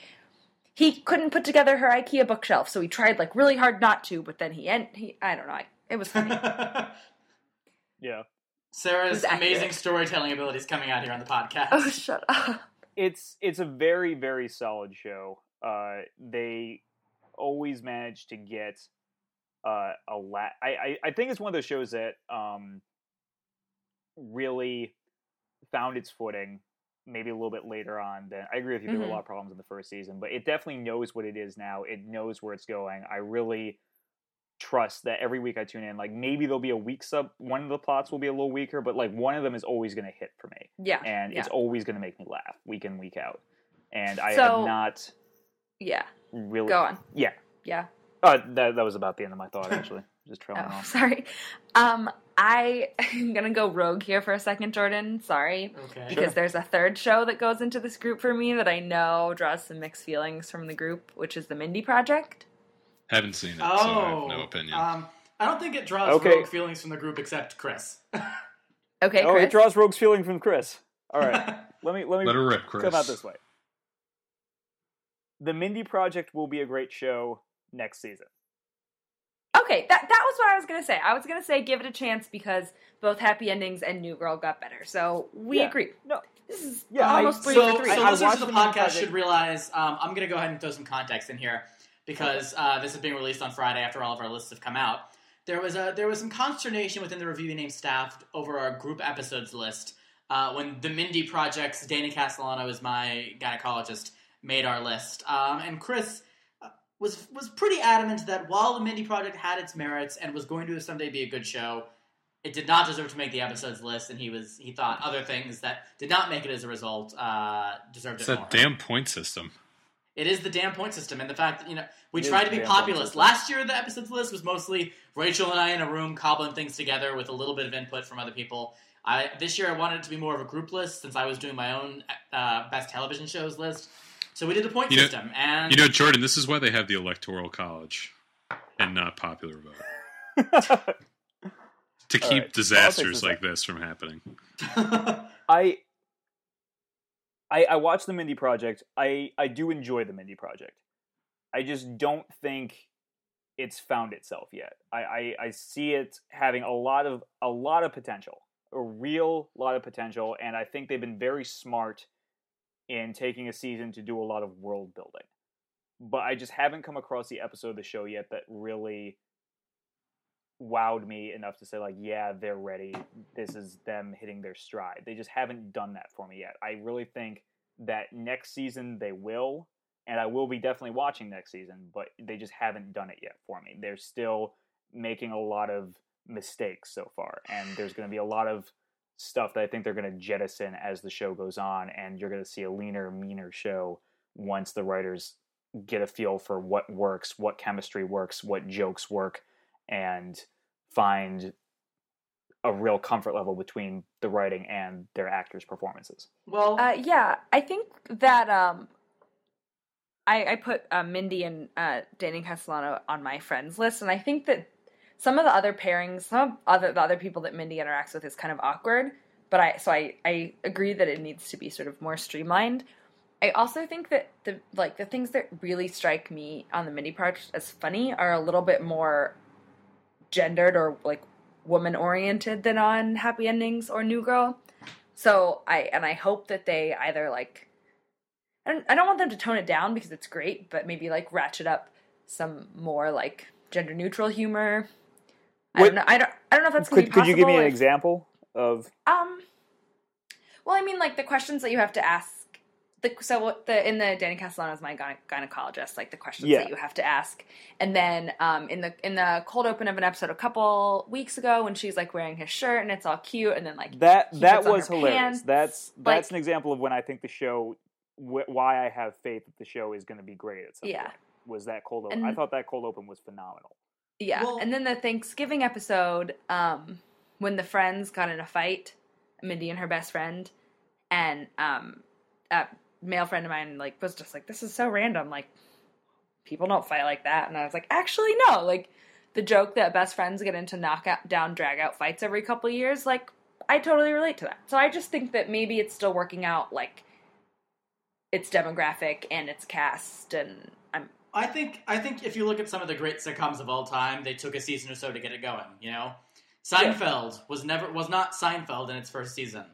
he couldn't put together her IKEA bookshelf, so he tried like really hard not to, but then he and he I don't know. I, it was funny. [LAUGHS] Yeah. Sarah's amazing storytelling abilities coming out here on the podcast. oh, shut up. it's it's a very very solid show. Uh, they always manage to get uh, a la- I, I I think it's one of those shows that um really found its footing maybe a little bit later on. Than I agree with you. There were Mhm. a lot of problems in the first season, but it definitely knows what it is now. It knows where it's going. I really trust that every week I tune in. Like maybe there'll be a weak sub. One of the plots will be a little weaker, but like one of them is always going to hit for me, Yeah. and yeah. it's always going to make me laugh week in week out. And I So- have not yeah. Really. Go on. Yeah. Yeah. Uh, that that was about the end of my thought [LAUGHS] actually. Just trailing Oh, off. sorry. Um, I [LAUGHS] am gonna go rogue here for a second, Jordan. Sorry. Okay. Because there's a third show that goes into this group for me that I know draws some mixed feelings from the group, which is the Mindy Project. Haven't seen it, so I Oh, have no opinion. Um, I don't think it draws Okay. rogue feelings from the group except Chris. Okay, oh, Chris. it draws Rogue's feeling from Chris. All right, [LAUGHS] let me let me Let her rip, Chris. come out this way. The Mindy Project will be a great show next season. Okay, that that was what I was gonna say. I was gonna say give it a chance because both Happy Endings and New Girl got better. So we Yeah. agree. No, This is Yeah, I- almost three so, for three. so I- I listeners watched of the the podcast should realize um, I'm going to go ahead and throw some context in here because uh, this is being released on Friday after all of our lists have come out. There was a there was some consternation within the review name staff over our group episodes list uh, when the Mindy Project's Danny Castellano is my gynecologist made our list, um, and Chris uh, was was pretty adamant that while the Mindy Project had its merits and was going to someday be a good show, it did not deserve to make the episodes list, and he was he thought other things that did not make it as a result uh, deserved It's it that more. damn point system. It is the damn point system, and the fact that you know we It is tried to be populist. Last year, the episodes list was mostly Rachel and I in a room cobbling things together with a little bit of input from other people. I, this year, I wanted it to be more of a group list since I was doing my own uh, best television shows list. So we did the point You know- system, and You know, Jordan, this is why they have the electoral college and not popular vote [LAUGHS] to keep right, disasters like this from happening. [LAUGHS] I, I I watched the Mindy Project. I I do enjoy the Mindy Project. I just don't think it's found itself yet. I, I, I see it having a lot of a lot of potential, a real lot of potential, and I think they've been very smart in taking a season to do a lot of world building. But I just haven't come across the episode of the show yet that really wowed me enough to say like, yeah, they're ready. This is them hitting their stride. They just haven't done that for me yet. I really think that next season they will, and I will be definitely watching next season, but they just haven't done it yet for me. They're still making a lot of mistakes so far, and there's going to be a lot of stuff that I think they're going to jettison as the show goes on, and you're going to see a leaner, meaner show once the writers get a feel for what works, what chemistry works, what jokes work, and find a real comfort level between the writing and their actors' performances. well, Uh, yeah, I think that um, I, I put uh, Mindy and uh, Danny Castellano on my friends list, and I think that some of the other pairings, some of other the other people that Mindy interacts with is kind of awkward. But I so I I agree that it needs to be sort of more streamlined. I also think that the like the things that really strike me on the Mindy project as funny are a little bit more gendered or like woman oriented than on Happy Endings or New Girl. So I and I hope that they either like I don't, I don't want them to tone it down because it's great, but maybe like ratchet up some more like gender neutral humor. I don't know. I don't. I don't know if that's Could, be could possible. you give me an example of? Um. Well, I mean, like the questions that you have to ask. The, so what the in the Danny Castellano is my gyne- gynecologist, like the questions Yeah. that you have to ask, and then um, in the in the cold open of an episode a couple weeks ago when she's like wearing his shirt and it's all cute, and then like That that was her hilarious. pants, That's that's like- an example of when I think the show, wh- why I have faith that the show is going to be great at some Yeah. point. Was that cold open? I thought that cold open was phenomenal. Yeah, Well- and then the Thanksgiving episode, um, when the friends got in a fight, Mindy and her best friend, and um, a male friend of mine like was just like, "This is so random. Like, people don't fight like that." And I was like, "Actually, no. Like, the joke that best friends get into knockout down, drag out fights every couple of years. Like, I totally relate to that. So I just think that maybe it's still working out. Like, its demographic and its cast, and I think I think if you look at some of the great sitcoms of all time, they took a season or so to get it going. You know, Seinfeld was never was not Seinfeld in its first season.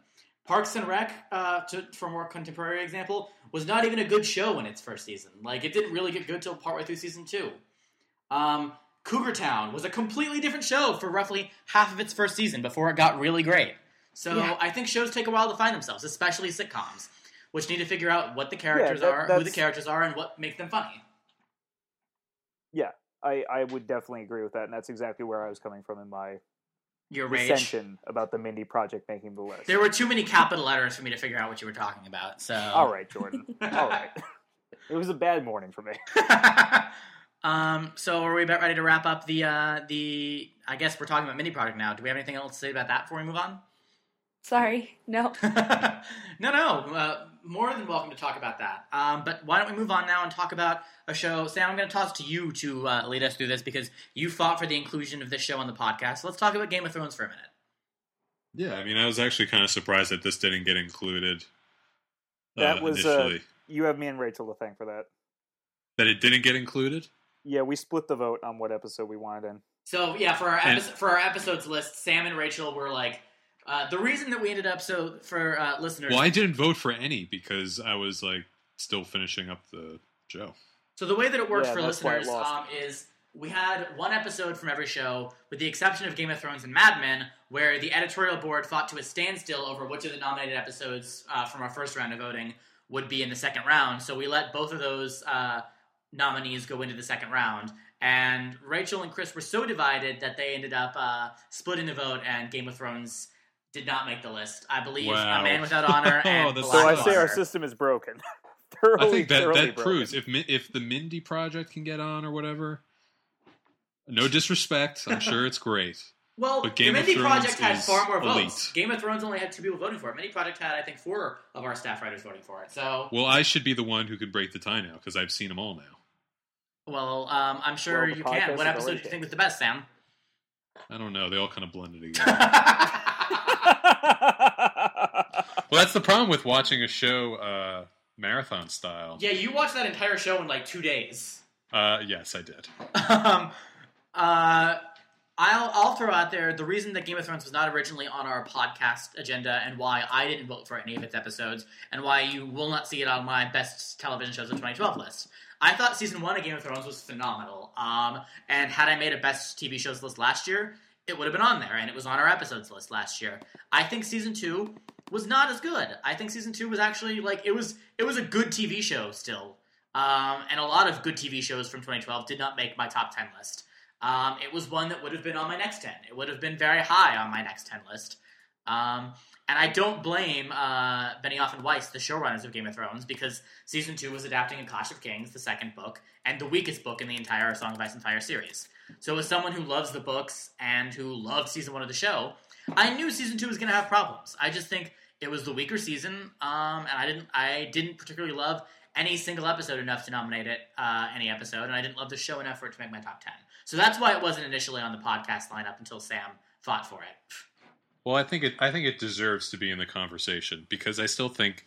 Parks and Rec, uh, to, for a more contemporary example, was not even a good show in its first season. Like it didn't really get good till partway through season two. Um, Cougar Town was a completely different show for roughly half of its first season before it got really great. So Yeah. I think shows take a while to find themselves, especially sitcoms. which need to figure out what the characters that- are, who the characters are, and what makes them funny. Yeah, I, I would definitely agree with that, and that's exactly where I was coming from in my Your rage. about the Mindy project making the list. There were too many capital letters for me to figure out what you were talking about. So All right, Jordan. [LAUGHS] All right. It was a bad morning for me. [LAUGHS] um, so are we about ready to wrap up the uh, the? I guess we're talking about Mindy Project now. Do we have anything else to say about that before we move on? Sorry, no. [LAUGHS] no, no. Uh, more than welcome to talk about that. Um, but why don't we move on now and talk about a show? Sam, I'm going to toss to you to uh, lead us through this because you fought for the inclusion of this show on the podcast. So let's talk about Game of Thrones for a minute. Yeah, I mean, I was actually kind of surprised that this didn't get included. That uh, was, uh, initially. You have me and Rachel to thank for that. that it didn't get included. Yeah, we split the vote on what episode we wanted in. So yeah, for our And- for our episodes list, Sam and Rachel were like. Uh, the reason that we ended up so for uh, listeners Well, I didn't vote for any because I was like still finishing up the show. So the way that it works Yeah, for that's why it listeners um, is we had one episode from every show, with the exception of Game of Thrones and Mad Men, where the editorial board fought to a standstill over which of the nominated episodes uh, from our first round of voting would be in the second round. So we let both of those uh, nominees go into the second round. And Rachel and Chris were so divided that they ended up uh, splitting the vote, and Game of Thrones did not make the list. I believe Wow. A Man Without Honor [LAUGHS] Oh, and that's So I Blackwater. say our system is broken. [LAUGHS] thoroughly, I think that thoroughly that broken. proves if if the Mindy project can get on or whatever. No disrespect, I'm sure it's [LAUGHS] great. Well, But the Game of Mindy Thrones Project had far more elite. votes. Game of Thrones only had two people voting for it. Mindy Project had, I think, four of our staff writers voting for it. So, Well, I should be the one who could break the tie now because I've seen them all now. well, um, I'm sure Well, you can. What episode do you think was the best, Sam? I don't know; they all kind of blended together. [LAUGHS] well, that's the problem with watching a show uh, marathon style. yeah, you watched that entire show in like two days. Uh, yes, I did. um, uh, I'll, I'll throw out there the reason that Game of Thrones was not originally on our podcast agenda and why I didn't vote for any of its episodes and why you will not see it on my best television shows of 2012 list. I thought season one of Game of Thrones was phenomenal. Um, and had I made a best TV shows list last year, it would have been on there, and it was on our episodes list last year. I think season two was not as good. I think season two was actually like it was it was a good TV show still. Um, and a lot of good TV shows from 2012 did not make my top 10 list. Um, it was one that would have been on my next 10. It would have been very high on my next 10 list. Um, and I don't blame uh, Benioff and Weiss, the showrunners of Game of Thrones, because season two was adapting A Clash of Kings, the second book, and the weakest book in the entire Song of Ice and Fire series. So, as someone who loves the books and who loved season one of the show, I knew season two was going to have problems. I just think it was the weaker season, um, and I didn't, I didn't particularly love any single episode enough to nominate it uh, any episode, and I didn't love the show enough for it to make my top ten. So that's why it wasn't initially on the podcast lineup until Sam fought for it. Well, I think it. I think it deserves to be in the conversation because I still think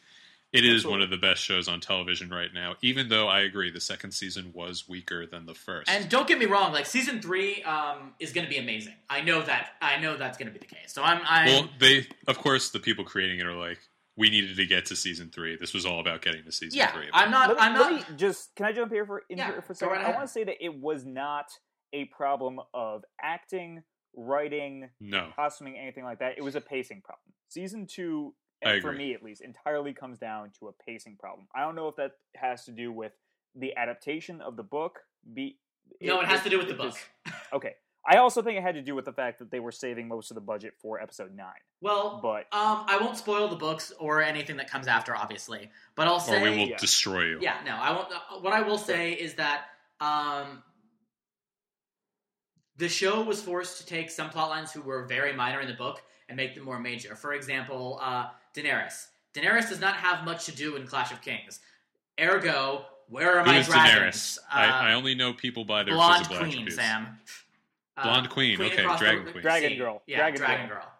it is one of the best shows on television right now. Even though I agree the second season was weaker than the first. And don't get me wrong, like season three um, is going to be amazing. I know that. I know that's going to be the case. So I'm. I'm well, they of course the people creating it are like, we needed to get to season three. This was all about getting to season yeah. three. I'm not. let me, I'm let not. me just can I jump here for in Yeah, here for a second? right I want to say that it was not a problem of acting, writing, no, costuming, anything like that. It was a pacing problem. Season two, I and for me at least, entirely comes down to a pacing problem. I don't know if that has to do with the adaptation of the book. Be No, it has to do with the book. just- okay. I also think it had to do with the fact that they were saving most of the budget for episode nine. Well, But um, I won't spoil the books or anything that comes after, obviously. But I'll say, or we will yeah. destroy you. Yeah, no. I won't. uh, What I will say is that um, the show was forced to take some plot lines who were very minor in the book and make them more major. For example, uh, Daenerys. Daenerys does not have much to do in Clash of Kings. Ergo, where are Who my is dragons? Daenerys? I, Uh, I only know people by their Blonde physical Queen, attributes. Sam. Uh, Blonde Queen, okay, Dragon the Queen. Dragon sea. Girl. Yeah, Dragon Dragon, Girl. Girl.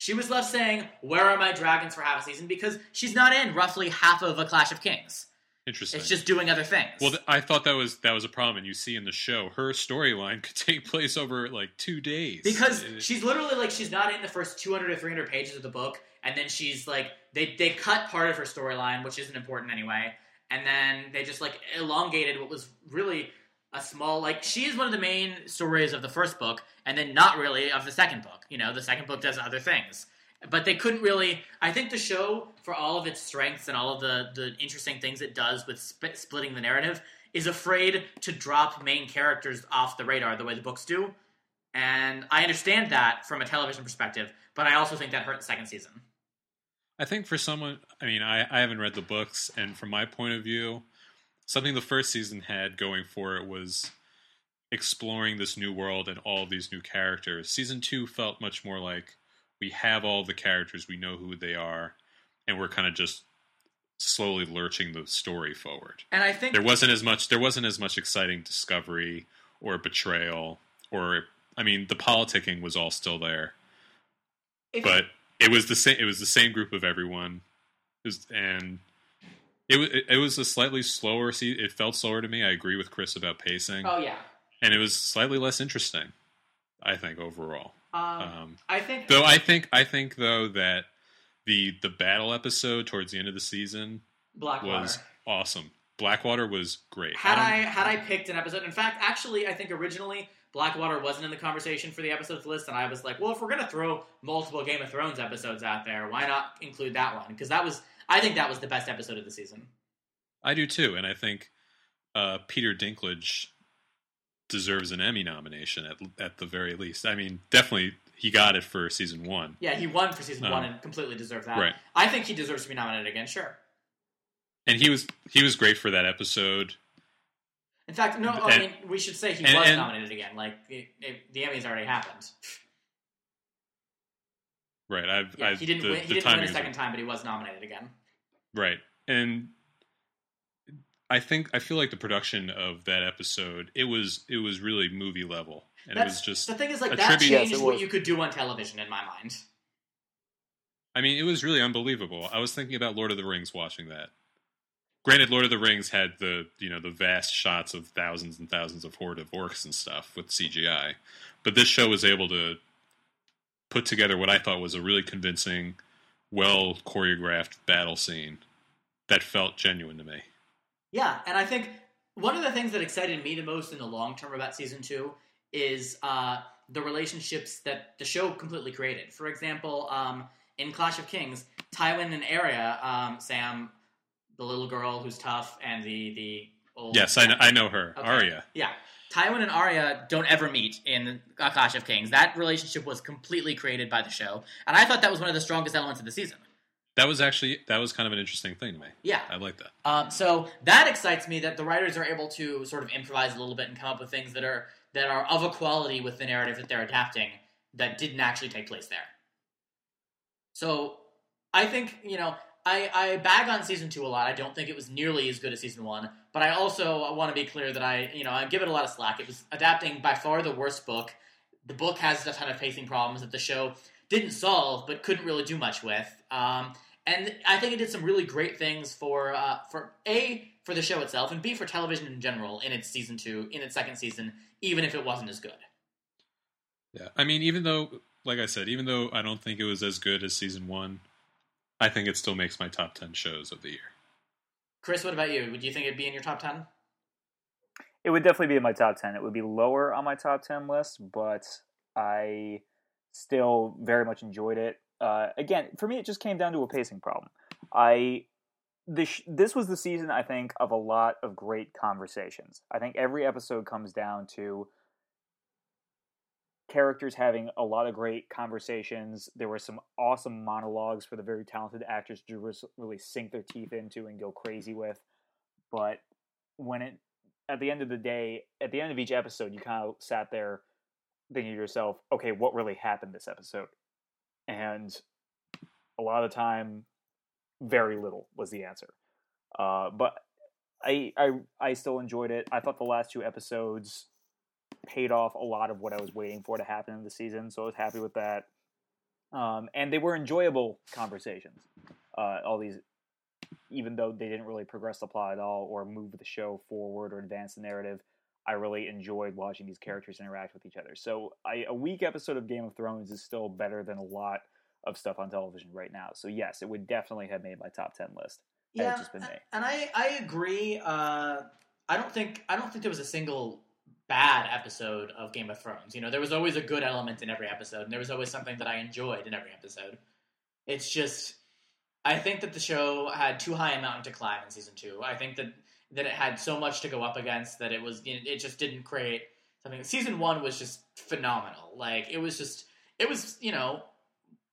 She was left saying, "Where are my dragons for half a season?" Because she's not in roughly half of a Clash of Kings. Interesting. It's just doing other things. Well, th- I thought that was that was a problem, and you see in the show, her storyline [LAUGHS] could take place over like two days because It- she's literally like she's not in the first 200 or 300 pages of the book and then she's like they they cut part of her storyline which isn't important anyway and then they just like elongated what was really a small like she is one of the main stories of the first book and then not really of the second book you know the second book does other things but they couldn't really. I think the show, for all of its strengths and all of the the interesting things it does with sp- splitting the narrative, is afraid to drop main characters off the radar the way the books do. And I understand that from a television perspective, but I also think that hurt the second season. I think for someone, I mean, I, I haven't read the books, and from my point of view, something the first season had going for it was exploring this new world and all these new characters. Season two felt much more like we have all the characters, we know who they are, and we're kind of just slowly lurching the story forward. And I think There wasn't as much there wasn't as much exciting discovery or betrayal or I mean the politicking was all still there. if- But it was the same it was the same group of everyone. It was, and it was it was a slightly slower see it felt slower to me. I agree with Chris about pacing. oh yeah, And it was slightly less interesting, I think overall. um, Um, I think though I think I think though that the the battle episode towards the end of the season Blackwater. was awesome. Blackwater was great. Had don't- I had I picked an episode, in fact, actually, I think originally Blackwater wasn't in the conversation for the episodes list, and I was like, well, if we're gonna throw multiple Game of Thrones episodes out there, why not include that one? Because that was, I think that was the best episode of the season. I do too, and I think uh, Peter Dinklage deserves an Emmy nomination at at the very least. I mean, definitely he got it for season one. Yeah, he won for season Um, one and completely deserved that. right. I think he deserves to be nominated again. Sure. and he was he was great for that episode. In fact, no, I And- mean we should say he and- was and- nominated again. Like it, it, the Emmys already happened. Right, I've, Yeah, I, he didn't the, win. He the didn't win a second time, but he was nominated again. right, and I think I feel like the production of that episode it was it was really movie level, and it was just the thing is like a that tribute- changed Yes, what you could do on television in my mind. I mean, it was really unbelievable. I was thinking about Lord of the Rings watching that. Granted, Lord of the Rings had the you know the vast shots of thousands and thousands of horde of orcs and stuff with CGI, but this show was able to put together what I thought was a really convincing, well choreographed battle scene that felt genuine to me. Yeah, and I think one of the things that excited me the most in the long term about season two is uh, the relationships that the show completely created. For example, um, in Clash of Kings, Tywin and Arya, um, Sam, the little girl who's tough, and the the old Yes, I know, I know her, Okay. Arya. Yeah. Tywin and Arya don't ever meet in uh, Clash of Kings. That relationship was completely created by the show, and I thought that was one of the strongest elements of the season. That was actually that was kind of an interesting thing to me. Yeah. I like that. Um, so that excites me that the writers are able to sort of improvise a little bit and come up with things that are that are of a quality with the narrative that they're adapting that didn't actually take place there. So I think you know I, I bag on season two a lot. I don't think it was nearly as good as season one, but I also want to be clear that I you know I give it a lot of slack. It was adapting by far the worst book. The book has a ton of pacing problems that the show didn't solve, but couldn't really do much with. Um, and I think it did some really great things for uh, for a for the show itself, and b for television in general in its season two, in its second season, even if it wasn't as good. Yeah, I mean, even though, like I said, even though I don't think it was as good as season one, I think it still makes my top ten shows of the year. Chris, what about you? Would you think it'd be in your top ten? It would definitely be in my top 10. It would be lower on my top 10 list, but I still very much enjoyed it. Uh, again, for me, it just came down to a pacing problem. I this this was the season I think of a lot of great conversations. I think every episode comes down to characters having a lot of great conversations. There were some awesome monologues for the very talented actors to really sink their teeth into and go crazy with. But when it at the end of the day, at the end of each episode, you kind of sat there thinking to yourself, okay, what really happened this episode? And a lot of the time, very little was the answer. Uh, but I, I I still enjoyed it. I thought the last two episodes paid off a lot of what I was waiting for to happen in the season, so I was happy with that. Um, and they were enjoyable conversations. Uh, all these, even though they didn't really progress the plot at all or move the show forward or advance the narrative, I really enjoyed watching these characters interact with each other. So I, a week episode of Game of Thrones is still better than a lot of stuff on television right now. So yes, it would definitely have made my top ten list. had it just been and I I agree. Uh, I don't think I don't think there was a single bad episode of Game of Thrones. You know, there was always a good element in every episode, and there was always something that I enjoyed in every episode. It's just, I think that the show had too high a mountain to climb in season two. I think that that it had so much to go up against that it was you know, it just didn't create something. Season one was just phenomenal. Like it was just it was you know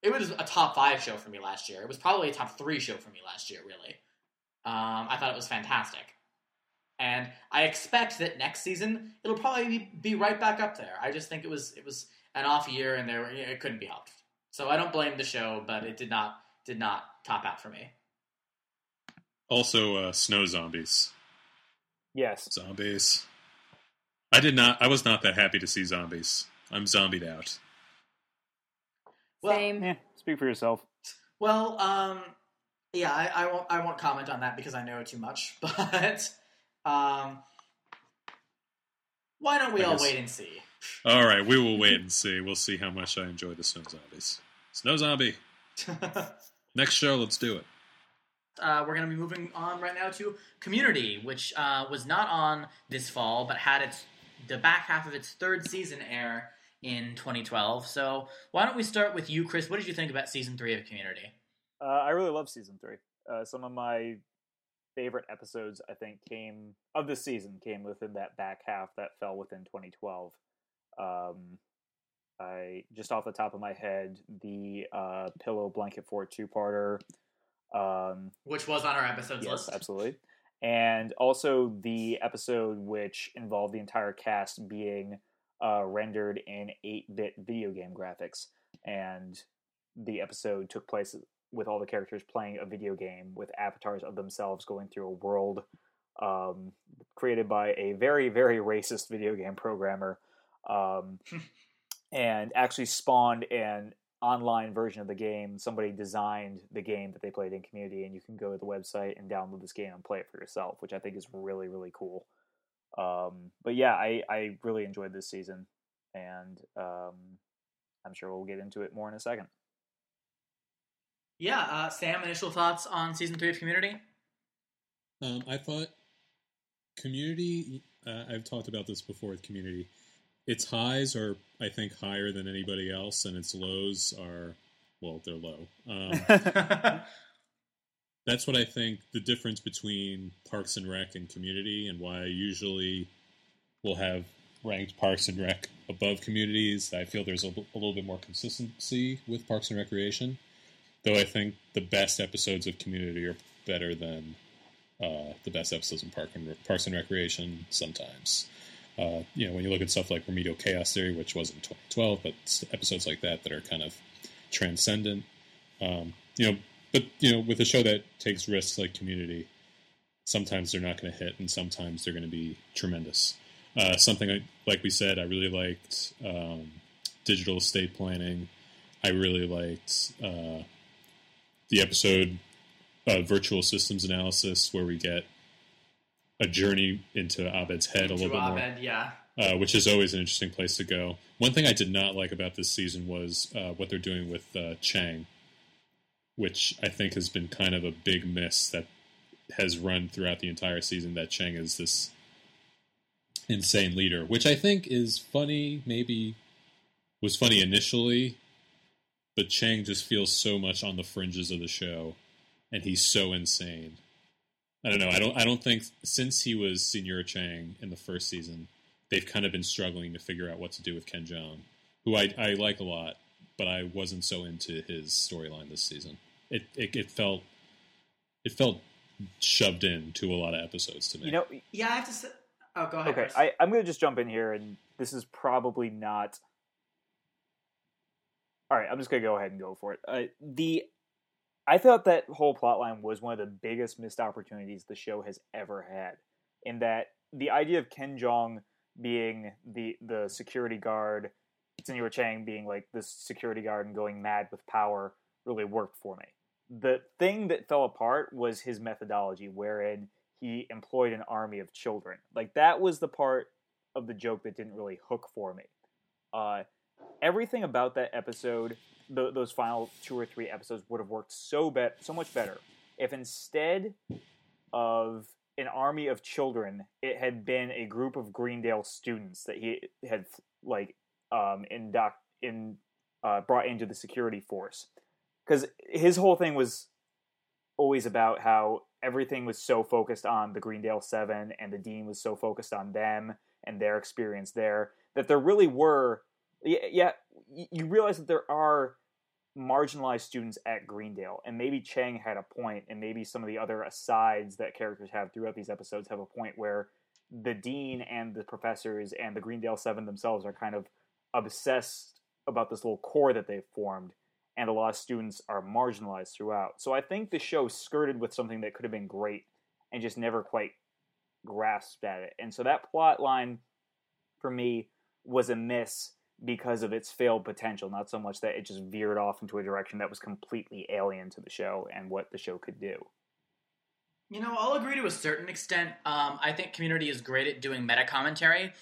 it was a top five show for me last year. It was probably a top three show for me last year. Really, um, I thought it was fantastic. And I expect that next season it'll probably be, be right back up there. I just think it was it was an off year and there it couldn't be helped. So I don't blame the show, but it did not did not top out for me. Also, uh, snow zombies. Yes. Zombies. I did not. I was not that happy to see zombies. I'm zombied out. Well, Same. Yeah. Speak for yourself. Well, um, yeah, I, I won't I won't comment on that because I know too much. [LAUGHS] But um, why don't we I all guess- wait and see? All right, we will wait and see. We'll see how much I enjoy the snow zombies. Snow zombie. [LAUGHS] Next show, let's do it. uh, we're going to be moving on right now to Community, which uh, was not on this fall, but had its the back half of its third season air in 2012. So why don't we start with you, Chris? What did you think about season three of Community? Uh, I really love season three. Uh, some of my favorite episodes, I think, came of the season came within that back half that fell within 2012. Um, I just off the top of my head, the uh, pillow blanket fort two parter. Um, Which was on our episodes yes, list. absolutely, and also the episode which involved the entire cast being uh, rendered in 8-bit video game graphics, and the episode took place with all the characters playing a video game with avatars of themselves going through a world um, created by a very very racist video game programmer um, and actually spawned an online version of the game. Somebody designed the game that they played in community and you can go to the website and download this game and play it for yourself which i think is really really cool. Um, but yeah I, I really enjoyed this season and um, i'm sure we'll get into it more in a second Yeah, uh, Sam, initial thoughts on season three of Community? Um, I thought community. Uh, I've talked about this before with community. Its highs are, I think, higher than anybody else, and its lows are, well, they're low. Um, [LAUGHS] that's what I think the difference between Parks and Rec and Community, and why I usually will have ranked Parks and Rec above communities. I feel there's a little bit more consistency with Parks and Recreation, though I think the best episodes of Community are better than uh, the best episodes in Park and Re- Parks and Recreation sometimes. Uh, you know, when you look at stuff like Remedial Chaos Theory, which was in 2012, but episodes like that that are kind of transcendent. Um, you know, but you know, with a show that takes risks like Community, sometimes they're not going to hit, and sometimes they're going to be tremendous. Uh, something I, like we said, I really liked um, digital estate planning. I really liked uh, the episode uh, virtual systems analysis, where we get a journey into Abed's head a little To bit more yeah. uh, which is always an interesting place to go. One thing I did not like about this season was uh, what they're doing with uh, Chang, which I think has been kind of a big miss that has run throughout the entire season. That Chang is this insane leader, which I think is funny. Maybe was funny initially, but Chang just feels so much on the fringes of the show, and he's so insane. I don't know. I don't. I don't think since he was Senor Chang in the first season, they've kind of been struggling to figure out what to do with Ken Jeong, who I, I like a lot, but I wasn't so into his storyline this season. It, it it felt it felt shoved into a lot of episodes to me. you know Yeah, I have to say. Oh, go ahead. okay Chris. I, i'm going to just jump in here and this is probably not all right i'm just to go ahead and go for it uh, the i thought that whole plotline was one of the biggest missed opportunities the show has ever had in that the idea of Ken Jeong being the the security guard Senor Chang being like this security guard and going mad with power really worked for me. The thing that fell apart was his methodology, wherein he employed an army of children. Like that was the part of the joke that didn't really hook for me. Uh, everything about that episode, th- those final two or three episodes, would have worked so bet so much better if instead of an army of children, it had been a group of Greendale students that he had like um, induct in uh, brought into the security force. because his whole thing was always about how everything was so focused on the Greendale Seven, and the dean was so focused on them and their experience there that there really were. Yeah, you realize that there are marginalized students at Greendale, and maybe Chang had a point, and maybe some of the other asides that characters have throughout these episodes have a point where the dean and the professors and the Greendale Seven themselves are kind of obsessed about this little core that they've formed, and a lot of students are marginalized throughout. So I think the show skirted with something that could have been great and just never quite grasped at it. And so that plot line for me was a miss because of its failed potential, not so much that it just veered off into a direction that was completely alien to the show and what the show could do. You know, I'll agree to a certain extent. Um, I think Community is great at doing meta commentary,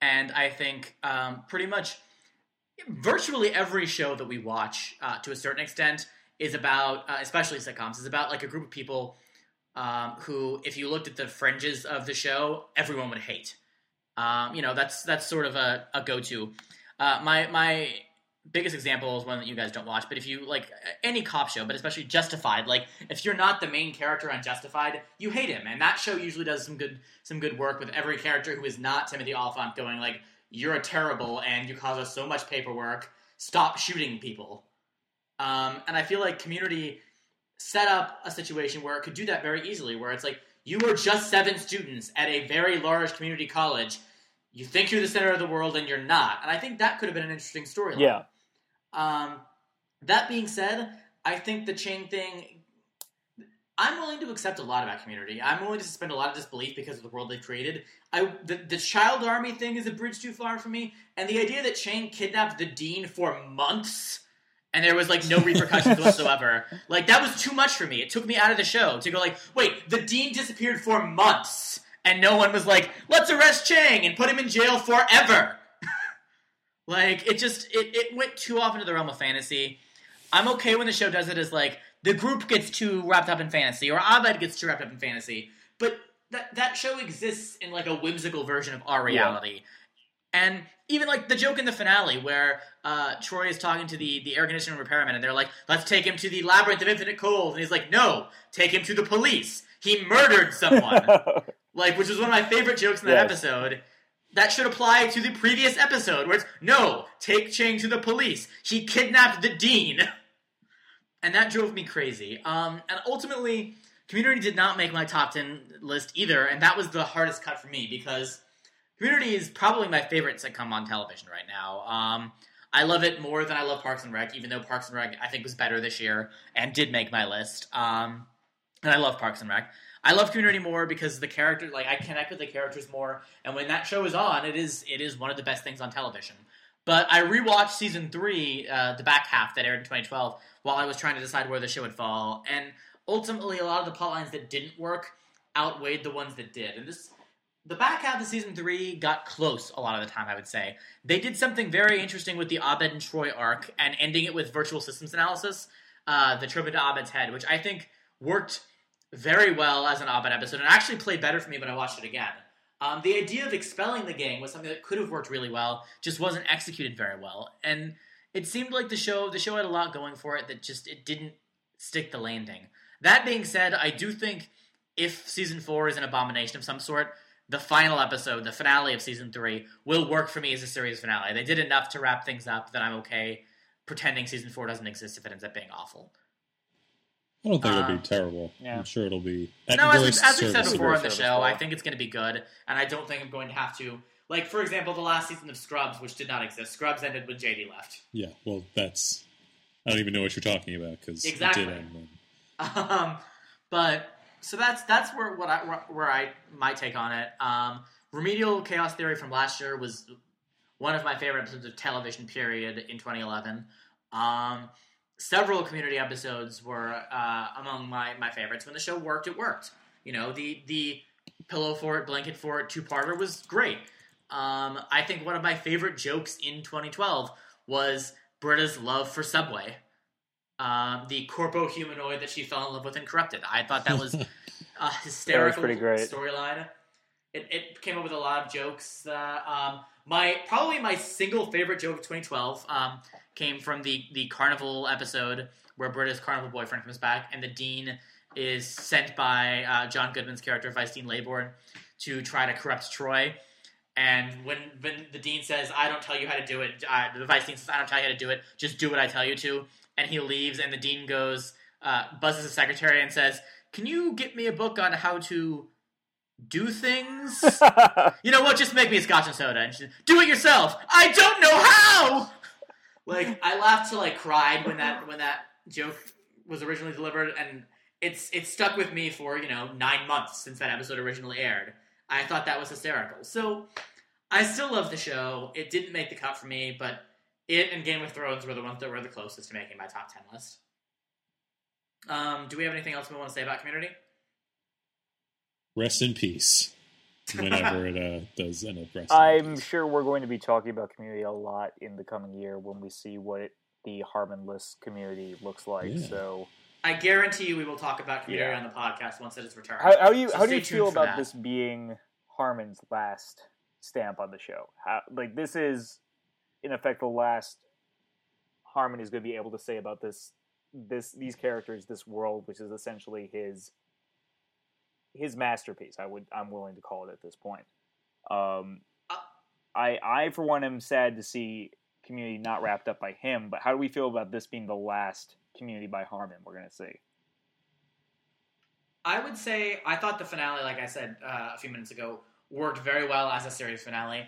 and I think um, pretty much virtually every show that we watch, uh, to a certain extent, is about, uh, especially sitcoms, is about like a group of people um, who, if you looked at the fringes of the show, everyone would hate. Um, you know, that's that's sort of a, a go to. Uh, my my biggest example is one that you guys don't watch, but if you like any cop show, but especially Justified, like if you're not the main character on Justified, you hate him, and that show usually does some good some good work with every character who is not Timothy Olyphant going like, "You're a terrible, and you cause us so much paperwork. Stop shooting people." Um, and I feel like Community set up a situation where it could do that very easily, where it's like you were just seven students at a very large community college you think you're the center of the world and you're not. And I think that could have been an interesting storyline. Yeah. Um, that being said, I think the Chang thing. I'm willing to accept a lot about Community. I'm willing to suspend a lot of disbelief because of the world they've created. I the, the child army thing is a bridge too far for me, and the idea that Chang kidnapped the dean for months and there was like no repercussions [LAUGHS] whatsoever. Like that was too much for me. It took me out of the show to go like, wait, the dean disappeared for months and no one was like, let's arrest Chang and put him in jail forever. [LAUGHS] like it just it, it went too often to the realm of fantasy. I'm okay when the show does it as like the group gets too wrapped up in fantasy or Abed gets too wrapped up in fantasy, but that that show exists in like a whimsical version of our reality. Yeah. And even like the joke in the finale where uh, Troy is talking to the, the air conditioning repairman and they're like, let's take him to the labyrinth of infinite cold. And he's like, no, take him to the police. He murdered someone. [LAUGHS] like which was one of my favorite jokes in that yes. episode. That should apply to the previous episode, where it's no, take Chang to the police. He kidnapped the dean, [LAUGHS] and that drove me crazy. Um, and ultimately, Community did not make my top ten list either, and that was the hardest cut for me because Community is probably my favorite sitcom on television right now. Um, I love it more than I love Parks and Rec, even though Parks and Rec I think was better this year and did make my list. Um, and I love Parks and Rec. I love Community more because the character, like I connect with the characters more, and when that show is on, it is it is one of the best things on television. But I rewatched season three, uh, the back half that aired in 2012, while I was trying to decide where the show would fall, and ultimately a lot of the plot lines that didn't work outweighed the ones that did. And this, the back half of season three got close a lot of the time. I would say they did something very interesting with the Abed and Troy arc, and ending it with virtual systems analysis, uh, the trip into Abed's head, which I think worked very well as an Abed episode and actually played better for me when I watched it again. Um, the idea of expelling the gang was something that could have worked really well, just wasn't executed very well. And it seemed like the show the show had a lot going for it that just it didn't stick the landing. That being said, I do think if season four is an abomination of some sort, the final episode, the finale of season three, will work for me as a series finale. They did enough to wrap things up that I'm okay pretending season four doesn't exist if it ends up being awful. I don't think it'll be um, terrible. Yeah. I'm sure it'll be. no, as, we, as we said before on the show, I think it's going to be good, and I don't think I'm going to have to. Like, for example, the last season of Scrubs, which did not exist. Scrubs ended when JD left. Yeah, well, that's. I don't even know what you're talking about because exactly. it did end. [LAUGHS] Um, but so that's that's where what I where I my take on it. Um, Remedial Chaos Theory from last year was one of my favorite episodes of television. Period in 2011. Um, several community episodes were uh, among my, my favorites. When the show worked, it worked. You know, the the pillow fort, blanket fort, two parter was great. Um, I think one of my favorite jokes in 2012 was Britta's love for Subway. Um, the corpo humanoid that she fell in love with and corrupted. I thought that was [LAUGHS] a hysterical storyline. It, it, came up with a lot of jokes. Uh, um, my probably my single favorite joke of 2012 um, came from the the carnival episode where Britta's carnival boyfriend comes back, and the dean is sent by uh, John Goodman's character Vice Dean Laybourne to try to corrupt Troy. And when when the dean says, "I don't tell you how to do it," uh, the vice dean says, "I don't tell you how to do it. Just do what I tell you to." And he leaves, and the dean goes, uh, buzzes the secretary, and says, "Can you get me a book on how to do things?" [LAUGHS] you know what? Just make me a scotch and soda, and she, do it yourself. I don't know how. Like [LAUGHS] I laughed till I cried when that when that joke was originally delivered, and it's it stuck with me for you know nine months since that episode originally aired. I thought that was hysterical. So I still love the show. It didn't make the cut for me, but it and Game of Thrones were the ones that were the closest to making my top ten list. Um, do we have anything else we want to say about Community? Rest in peace. Whenever it uh, does end up resting. I'm sure we're going to be talking about community a lot in the coming year when we see what it, the Harmonless community looks like. Yeah. So, I guarantee you we will talk about Community Yeah. on the podcast once it is returned. how, how do you So how do you feel about that. this being Harmon's last stamp on the show? How, like this is, in effect, the last Harmon is going to be able to say about this this these characters, this world, which is essentially his his masterpiece. I would I'm willing to call it at this point. Um, Uh, I I for one am sad to see Community not wrapped up by him. But how do we feel about this being the last Community by Harmon we're going to see? I would say I thought the finale, like I said uh, a few minutes ago, worked very well as a series finale,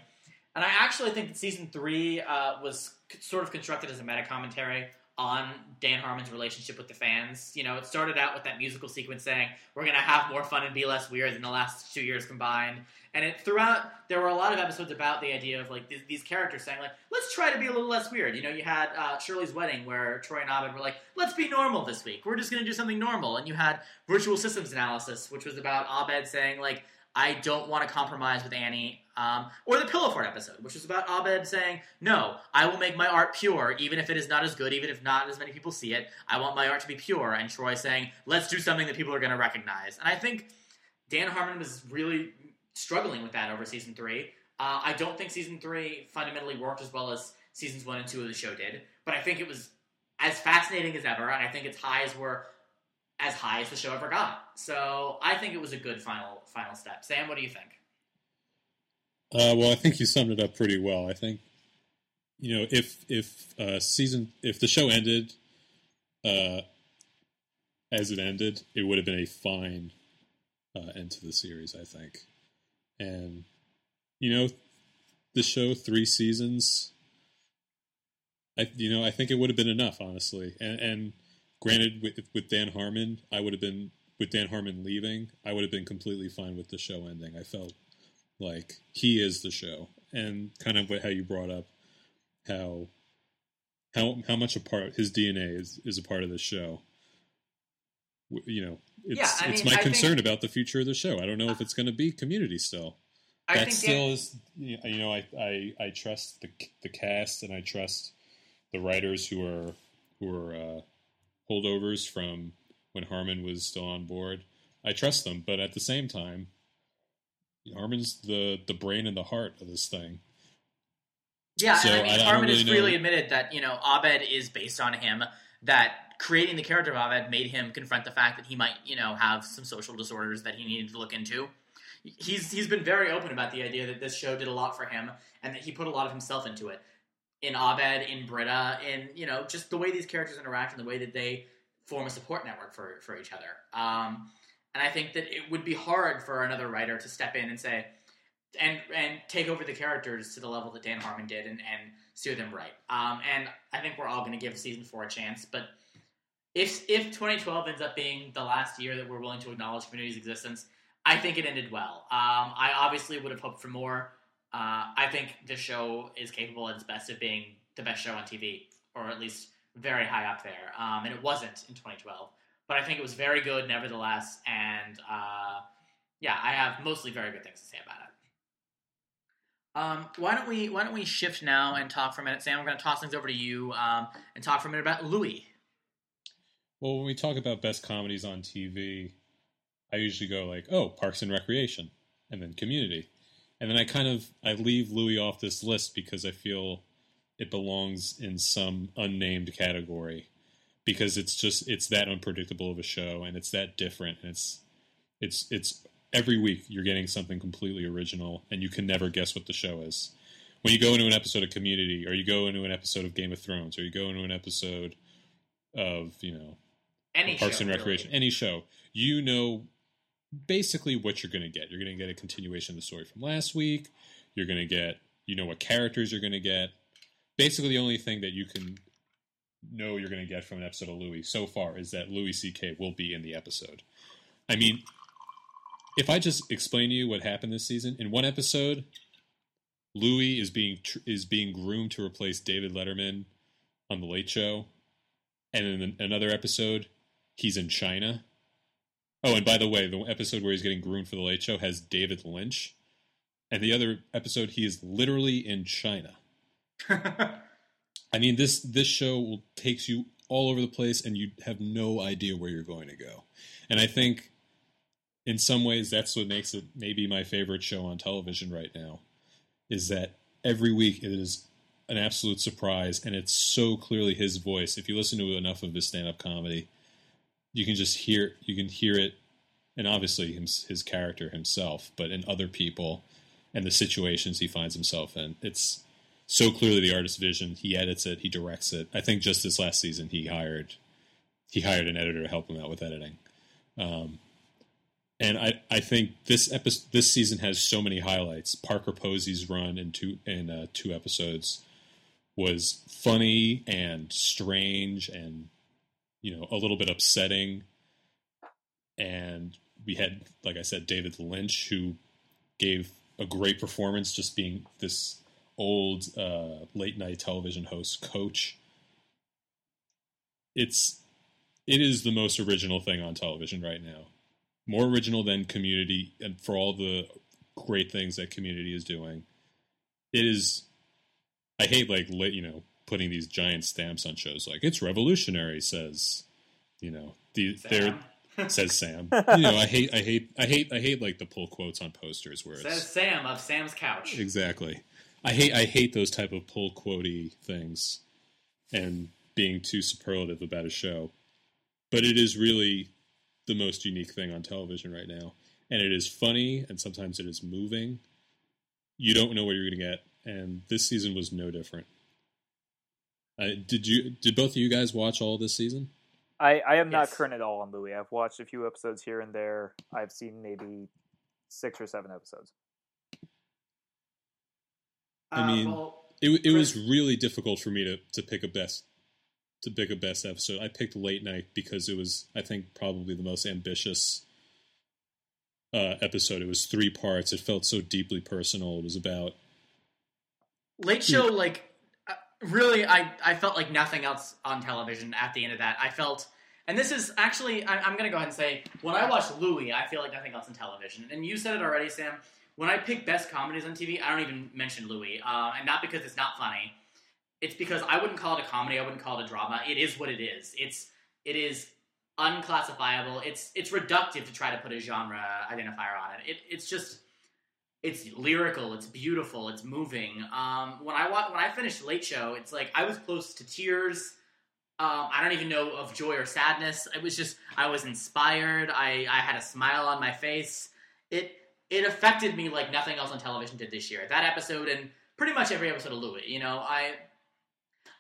and I actually think that season three uh, was c- sort of constructed as a meta commentary on Dan Harmon's relationship with the fans. You know, it started out with that musical sequence saying we're going to have more fun and be less weird than the last two years combined, and it throughout there were a lot of episodes about the idea of like these, these characters saying like let's try to be a little less weird. You know, you had uh, Shirley's wedding where Troy and Abed were like let's be normal this week. We're just going to do something normal, and you had virtual systems analysis, which was about Abed saying like I don't want to compromise with Annie. Um, or the Pillow Fort episode, which was about Abed saying, No, I will make my art pure, even if it is not as good, even if not as many people see it. I want my art to be pure. And Troy saying, Let's do something that people are going to recognize. And I think Dan Harmon was really struggling with that over season three. Uh, I don't think season three fundamentally worked as well as seasons one and two of the show did, but I think it was as fascinating as ever, and I think its highs were as high as the show ever got. So I think it was a good final final step. Sam, what do you think? Uh, well, I think you summed it up pretty well. I think you know if if uh, season if the show ended uh, as it ended, it would have been a fine uh, end to the series. I think, and you know, the show three seasons. I you know I think it would have been enough, honestly. And, and granted, with with Dan Harmon, I would have been with Dan Harmon leaving. I would have been completely fine with the show ending. I felt like he is the show and kind of how you brought up how how how much a part his DNA is is a part of the show. You know, it's Yeah, I it's mean, my I think- concern about the future of the show. I don't know if it's going to be community still. I that think still Dan- is you know I, I I trust the the cast and I trust the writers who are who are uh, holdovers from when Harmon was still on board. I trust them, but at the same time, Harmon's the the brain and the heart of this thing. Yeah, So and I mean, I- I Harmon has really know- freely admitted that you know Abed is based on him. That creating the character of Abed made him confront the fact that he might you know have some social disorders that he needed to look into. He's he's been very open about the idea that this show did a lot for him and that he put a lot of himself into it. In Abed, in Britta, in you know just the way these characters interact and the way that they form a support network for for each other. Um, and I think that it would be hard for another writer to step in and say, and and take over the characters to the level that Dan Harmon did and, and steer them right. Um, and I think we're all going to give season four a chance. But if if 2012 ends up being the last year that we're willing to acknowledge Community's existence, I think it ended well. Um, I obviously would have hoped for more. Uh, I think the show is capable at its best of being the best show on TV, or at least very high up there. Um, and it wasn't in 2012, but I think it was very good nevertheless. And uh, yeah, I have mostly very good things to say about it. Um, why don't we Why don't we shift now and talk for a minute, Sam? We're going to toss things over to you um, and talk for a minute about Louis. Well, when we talk about best comedies on TV, I usually go like, "Oh, Parks and Recreation," and then Community, and then I kind of I leave Louis off this list because I feel it belongs in some unnamed category because it's just it's that unpredictable of a show and it's that different and it's it's it's every week you're getting something completely original and you can never guess what the show is when you go into an episode of community or you go into an episode of game of thrones or you go into an episode of you know Any parks show, and really. recreation any show you know basically what you're going to get you're going to get a continuation of the story from last week you're going to get you know what characters you're going to get basically the only thing that you can know you're going to get from an episode of Louis so far is that Louis C.K. will be in the episode. I mean, if I just explain to you what happened this season in one episode, Louis is being tr- is being groomed to replace David Letterman on the Late Show, and in another episode, he's in China. Oh, and by the way, the episode where he's getting groomed for the Late Show has David Lynch, and the other episode he is literally in China. [LAUGHS] I mean this this show will takes you all over the place and you have no idea where you're going to go. And I think in some ways that's what makes it maybe my favorite show on television right now is that every week it is an absolute surprise and it's so clearly his voice. If you listen to enough of his stand-up comedy, you can just hear you can hear it and obviously his, his character himself, but in other people and the situations he finds himself in. It's so clearly the artist's vision. He edits it, he directs it. I think just this last season he hired he hired an editor to help him out with editing. Um, and I, I think this episode this season has so many highlights. Parker Posey's run in two in uh, two episodes was funny and strange and you know a little bit upsetting. And we had, like I said, David Lynch who gave a great performance, just being this old uh, late night television host coach. It's it is the most original thing on television right now. More original than Community, and for all the great things that Community is doing, it is. I hate like you know putting these giant stamps on shows like it's revolutionary says, you know the they're [LAUGHS] says Sam. You know I hate I hate I hate I hate like the pull quotes on posters where it's Says Sam of Sam's couch. Exactly. I hate I hate those type of pull quotey things and being too superlative about a show. But it is really the most unique thing on television right now. And it is funny and sometimes it is moving. You don't know what you're going to get and this season was no different. Uh, did you did both of you guys watch all this season? I, I am not current at all on Louis. I've watched a few episodes here and there. I've seen maybe six or seven episodes. I Uh, mean- well, It, it was really difficult for me to, to pick a best to pick a best episode. I picked late night because it was I think probably the most ambitious uh, episode. It was three parts. It felt so deeply personal. It was about Late Show, like, uh, really, I, I felt like nothing else on television at the end of that. I felt, and this is actually, I, I'm going to go ahead and say, when I watch Louie, I feel like nothing else on television. And you said it already, Sam. When I pick best comedies on TV, I don't even mention Louie. Uh, and not because it's not funny. It's because I wouldn't call it a comedy. I wouldn't call it a drama. It is what it is. It's it is unclassifiable. It's it's reductive to try to put a genre identifier on it. it it's just it's lyrical, it's beautiful, it's moving. Um, when I wa- when I finished Late Show, it's like I was close to tears. Um, I don't even know of joy or sadness. It was just I was inspired. I, I had a smile on my face. It it affected me like nothing else on television did this year. That episode and pretty much every episode of Louis. You know, I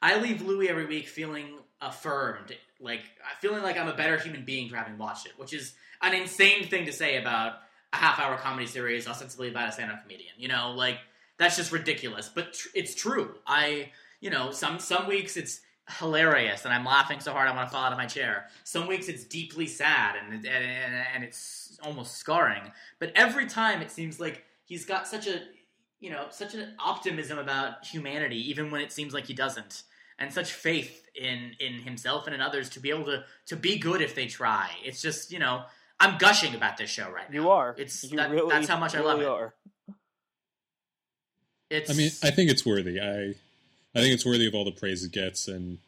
I leave Louis every week feeling affirmed, like feeling like I'm a better human being for having watched it, which is an insane thing to say about a half hour comedy series ostensibly about a stand-up comedian. You know, like that's just ridiculous, but tr- it's true. I, you know, some some weeks it's hilarious and I'm laughing so hard I want to fall out of my chair. Some weeks it's deeply sad and and, and, and it's almost scarring. But every time it seems like he's got such a you know such an optimism about humanity, even when it seems like he doesn't, and such faith in in himself and in others to be able to to be good if they try. It's just you know. I'm gushing about this show right now. You are. It's you that- really, that's how much I love really it. Are. It's I mean, I think it's worthy. I I think it's worthy of all the praise it gets, and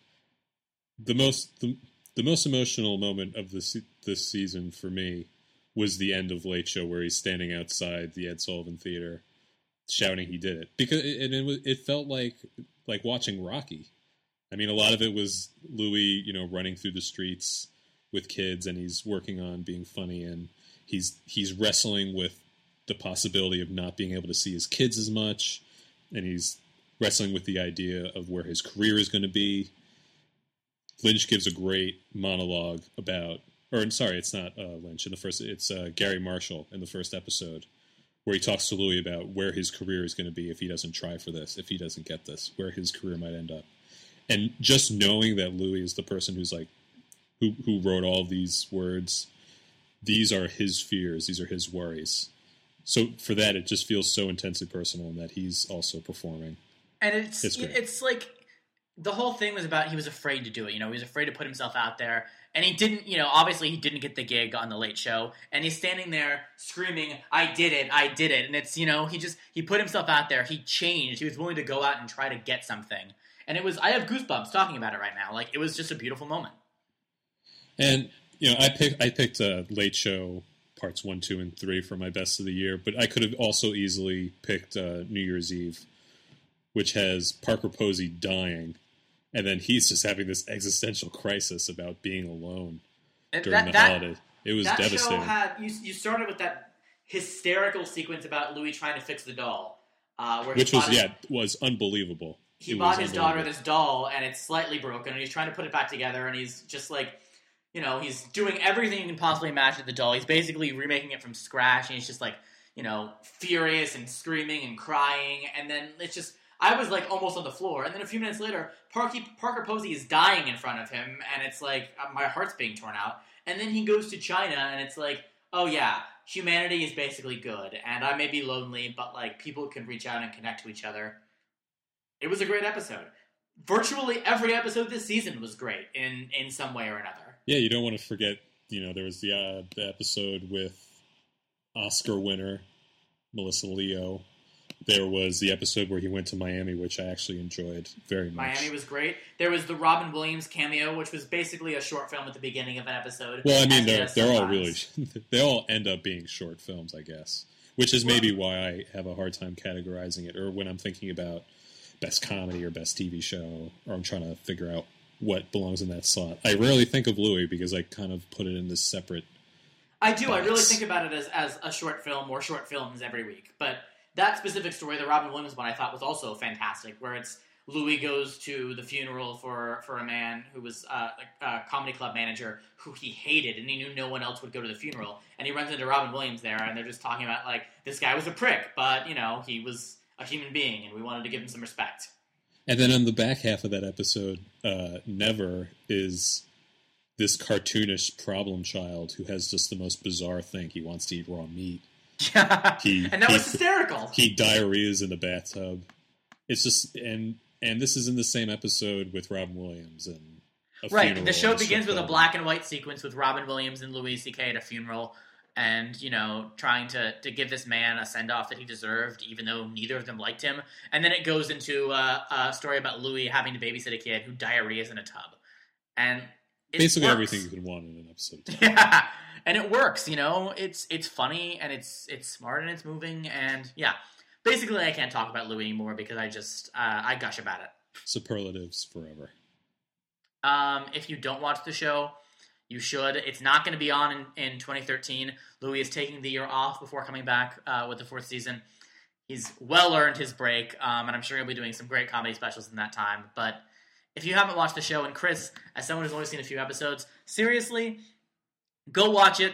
the most the, the most emotional moment of this this season for me was the end of Late Show, where he's standing outside the Ed Sullivan Theater, shouting he did it because it, and it, was, it felt like like watching Rocky. I mean, a lot of it was Louis, you know, running through the streets with kids, and he's working on being funny, and he's he's wrestling with the possibility of not being able to see his kids as much, and he's wrestling with the idea of where his career is going to be. Lynch gives a great monologue about, or sorry, it's not uh, Lynch in the first. It's uh, Garry Marshall in the first episode, where he talks to Louis about where his career is going to be if he doesn't try for this, if he doesn't get this, where his career might end up, and just knowing that Louis is the person who's like, who who wrote all these words, these are his fears, these are his worries. So for that, it just feels so intensely personal, and that he's also performing. And it's It's it's, like the whole thing was about he was afraid to do it. You know, he was afraid to put himself out there, and he didn't. You know, obviously he didn't get the gig on the Late Show, and he's standing there screaming, "I did it! I did it!" And it's you know he just he put himself out there. He changed. He was willing to go out and try to get something. And it was I have goosebumps talking about it right now. Like it was just a beautiful moment. And you know, I picked I picked uh, Late Show parts one, two, and three for my best of the year, but I could have also easily picked uh, New Year's Eve, which has Parker Posey dying, and then he's just having this existential crisis about being alone And during that, the that, holiday. It was that devastating. show had you. You started with that hysterical sequence about Louis trying to fix the doll, uh, where which was his- yeah was unbelievable. he It bought his daughter this doll and it's slightly broken and he's trying to put it back together and he's just like you know he's doing everything you can possibly imagine the doll he's basically remaking it from scratch and he's just like you know furious and screaming and crying and then it's just i was like almost on the floor and then a few minutes later parker, parker posey is dying in front of him and it's like uh, my heart's being torn out and then he goes to china and it's like oh yeah humanity is basically good and i may be lonely but like people can reach out and connect to each other it was a great episode. Virtually every episode this season was great in in some way or another. Yeah, you don't want to forget. You know, there was the, uh, the episode with Oscar winner Melissa Leo. There was the episode where he went to Miami, which I actually enjoyed very much. Miami was great. There was the Robin Williams cameo, which was basically a short film at the beginning of an episode. well, I mean, they're they're all really [LAUGHS] they all end up being short films, I guess. Which is maybe why I have a hard time categorizing it, or when I'm thinking about best comedy or best TV show, or I'm trying to figure out what belongs in that slot. I rarely think of Louis because I kind of put it in this separate. I do. I really think about it as, as a short film or short films every week. But that specific story, the Robin Williams one, I thought was also fantastic, where it's Louis goes to the funeral for, for a man who was uh, a, a comedy club manager who he hated, and he knew no one else would go to the funeral. And he runs into Robin Williams there, and they're just talking about, like, this guy was a prick, but, you know, he was a human being, and we wanted to give him some respect. And then on the back half of that episode, uh, Never is this cartoonish problem child who has just the most bizarre thing. He wants to eat raw meat. [LAUGHS] He- and that was he- hysterical. He diarrheas in the bathtub. It's just and and this is in the same episode with Robin Williams and a Right. The show begins with a black and white sequence with Robin Williams and Louis C.K. at a funeral, and you know, trying to to give this man a send off that he deserved, even though neither of them liked him. And then it goes into uh, a story about Louis having to babysit a kid who diarrheas in a tub, and Basically works. everything you could want in an episode. [LAUGHS] Yeah, and it works. You know, it's it's funny and it's it's smart and it's moving and yeah. Basically, I can't talk about Louis anymore because I just uh, I gush about it. Superlatives forever. Um, if you don't watch the show, you should. It's not going to be on in, in 2013. Louis is taking the year off before coming back uh, with the fourth season. He's well earned his break, um, and I'm sure he'll be doing some great comedy specials in that time. But if you haven't watched the show, and Chris, as someone who's only seen a few episodes, seriously, go watch it,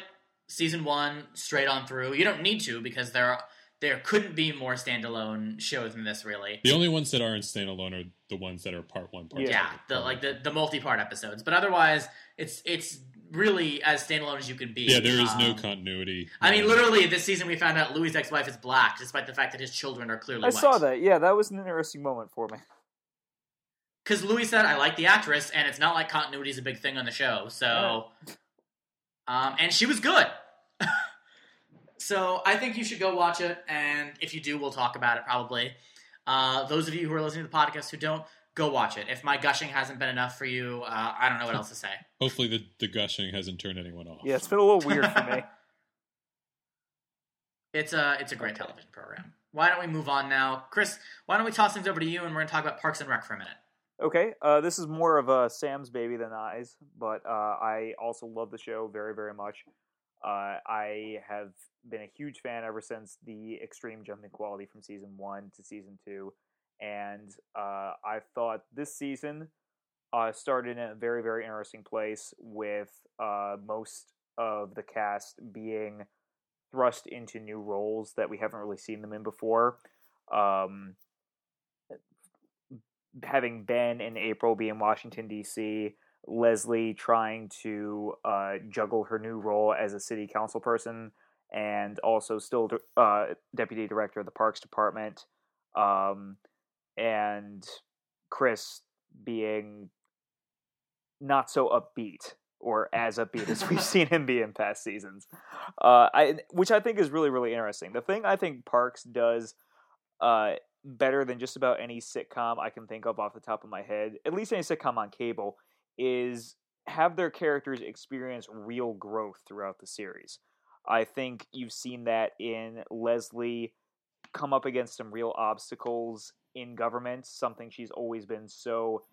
season one, straight on through. You don't need to because there are, there couldn't be more standalone shows than this, really. The only ones that aren't standalone are the ones that are part one, part Yeah. two. Yeah, the like the, the multi part episodes. But otherwise, it's it's really as standalone as you can be. Yeah, there is no Um, continuity. I mean, literally, this season we found out Louis' ex-wife is black, despite the fact that his children are clearly I white. saw that. Yeah, that was an interesting moment for me. because Louis said, "I like the actress," and it's not like continuity is a big thing on the show. So, um, and she was good. So I think you should go watch it, and if you do, we'll talk about it probably. Uh, those of you who are listening to the podcast who don't, go watch it. If my gushing hasn't been enough for you, uh, I don't know what else to say. [LAUGHS] Hopefully, the, the gushing hasn't turned anyone off. Yeah, it's been a little weird for me. [LAUGHS] It's a it's a great television program. why don't we move on now, Chris? Why don't we toss things over to you, and we're going to talk about Parks and Rec for a minute. Okay, uh, this is more of a Sam's baby than I's, but uh, I also love the show very, very much. Uh, I have been a huge fan ever since the extreme jump in quality from season one to season two, and uh, I thought this season uh, started in a very, very interesting place with uh, most of the cast being thrust into new roles that we haven't really seen them in before. Um, having Ben and April be in Washington D.C., Leslie trying to uh, juggle her new role as a city council person, and also still uh, deputy director of the Parks Department, um, and Chris being not so upbeat or as upbeat as we've [LAUGHS] seen him be in past seasons, uh, I, which I think is really really interesting. The thing I think Parks does uh, better than just about any sitcom I can think of off the top of my head, at least any sitcom on cable, is have their characters experience real growth throughout the series. I think you've seen that in Leslie come up against some real obstacles in government, something she's always been so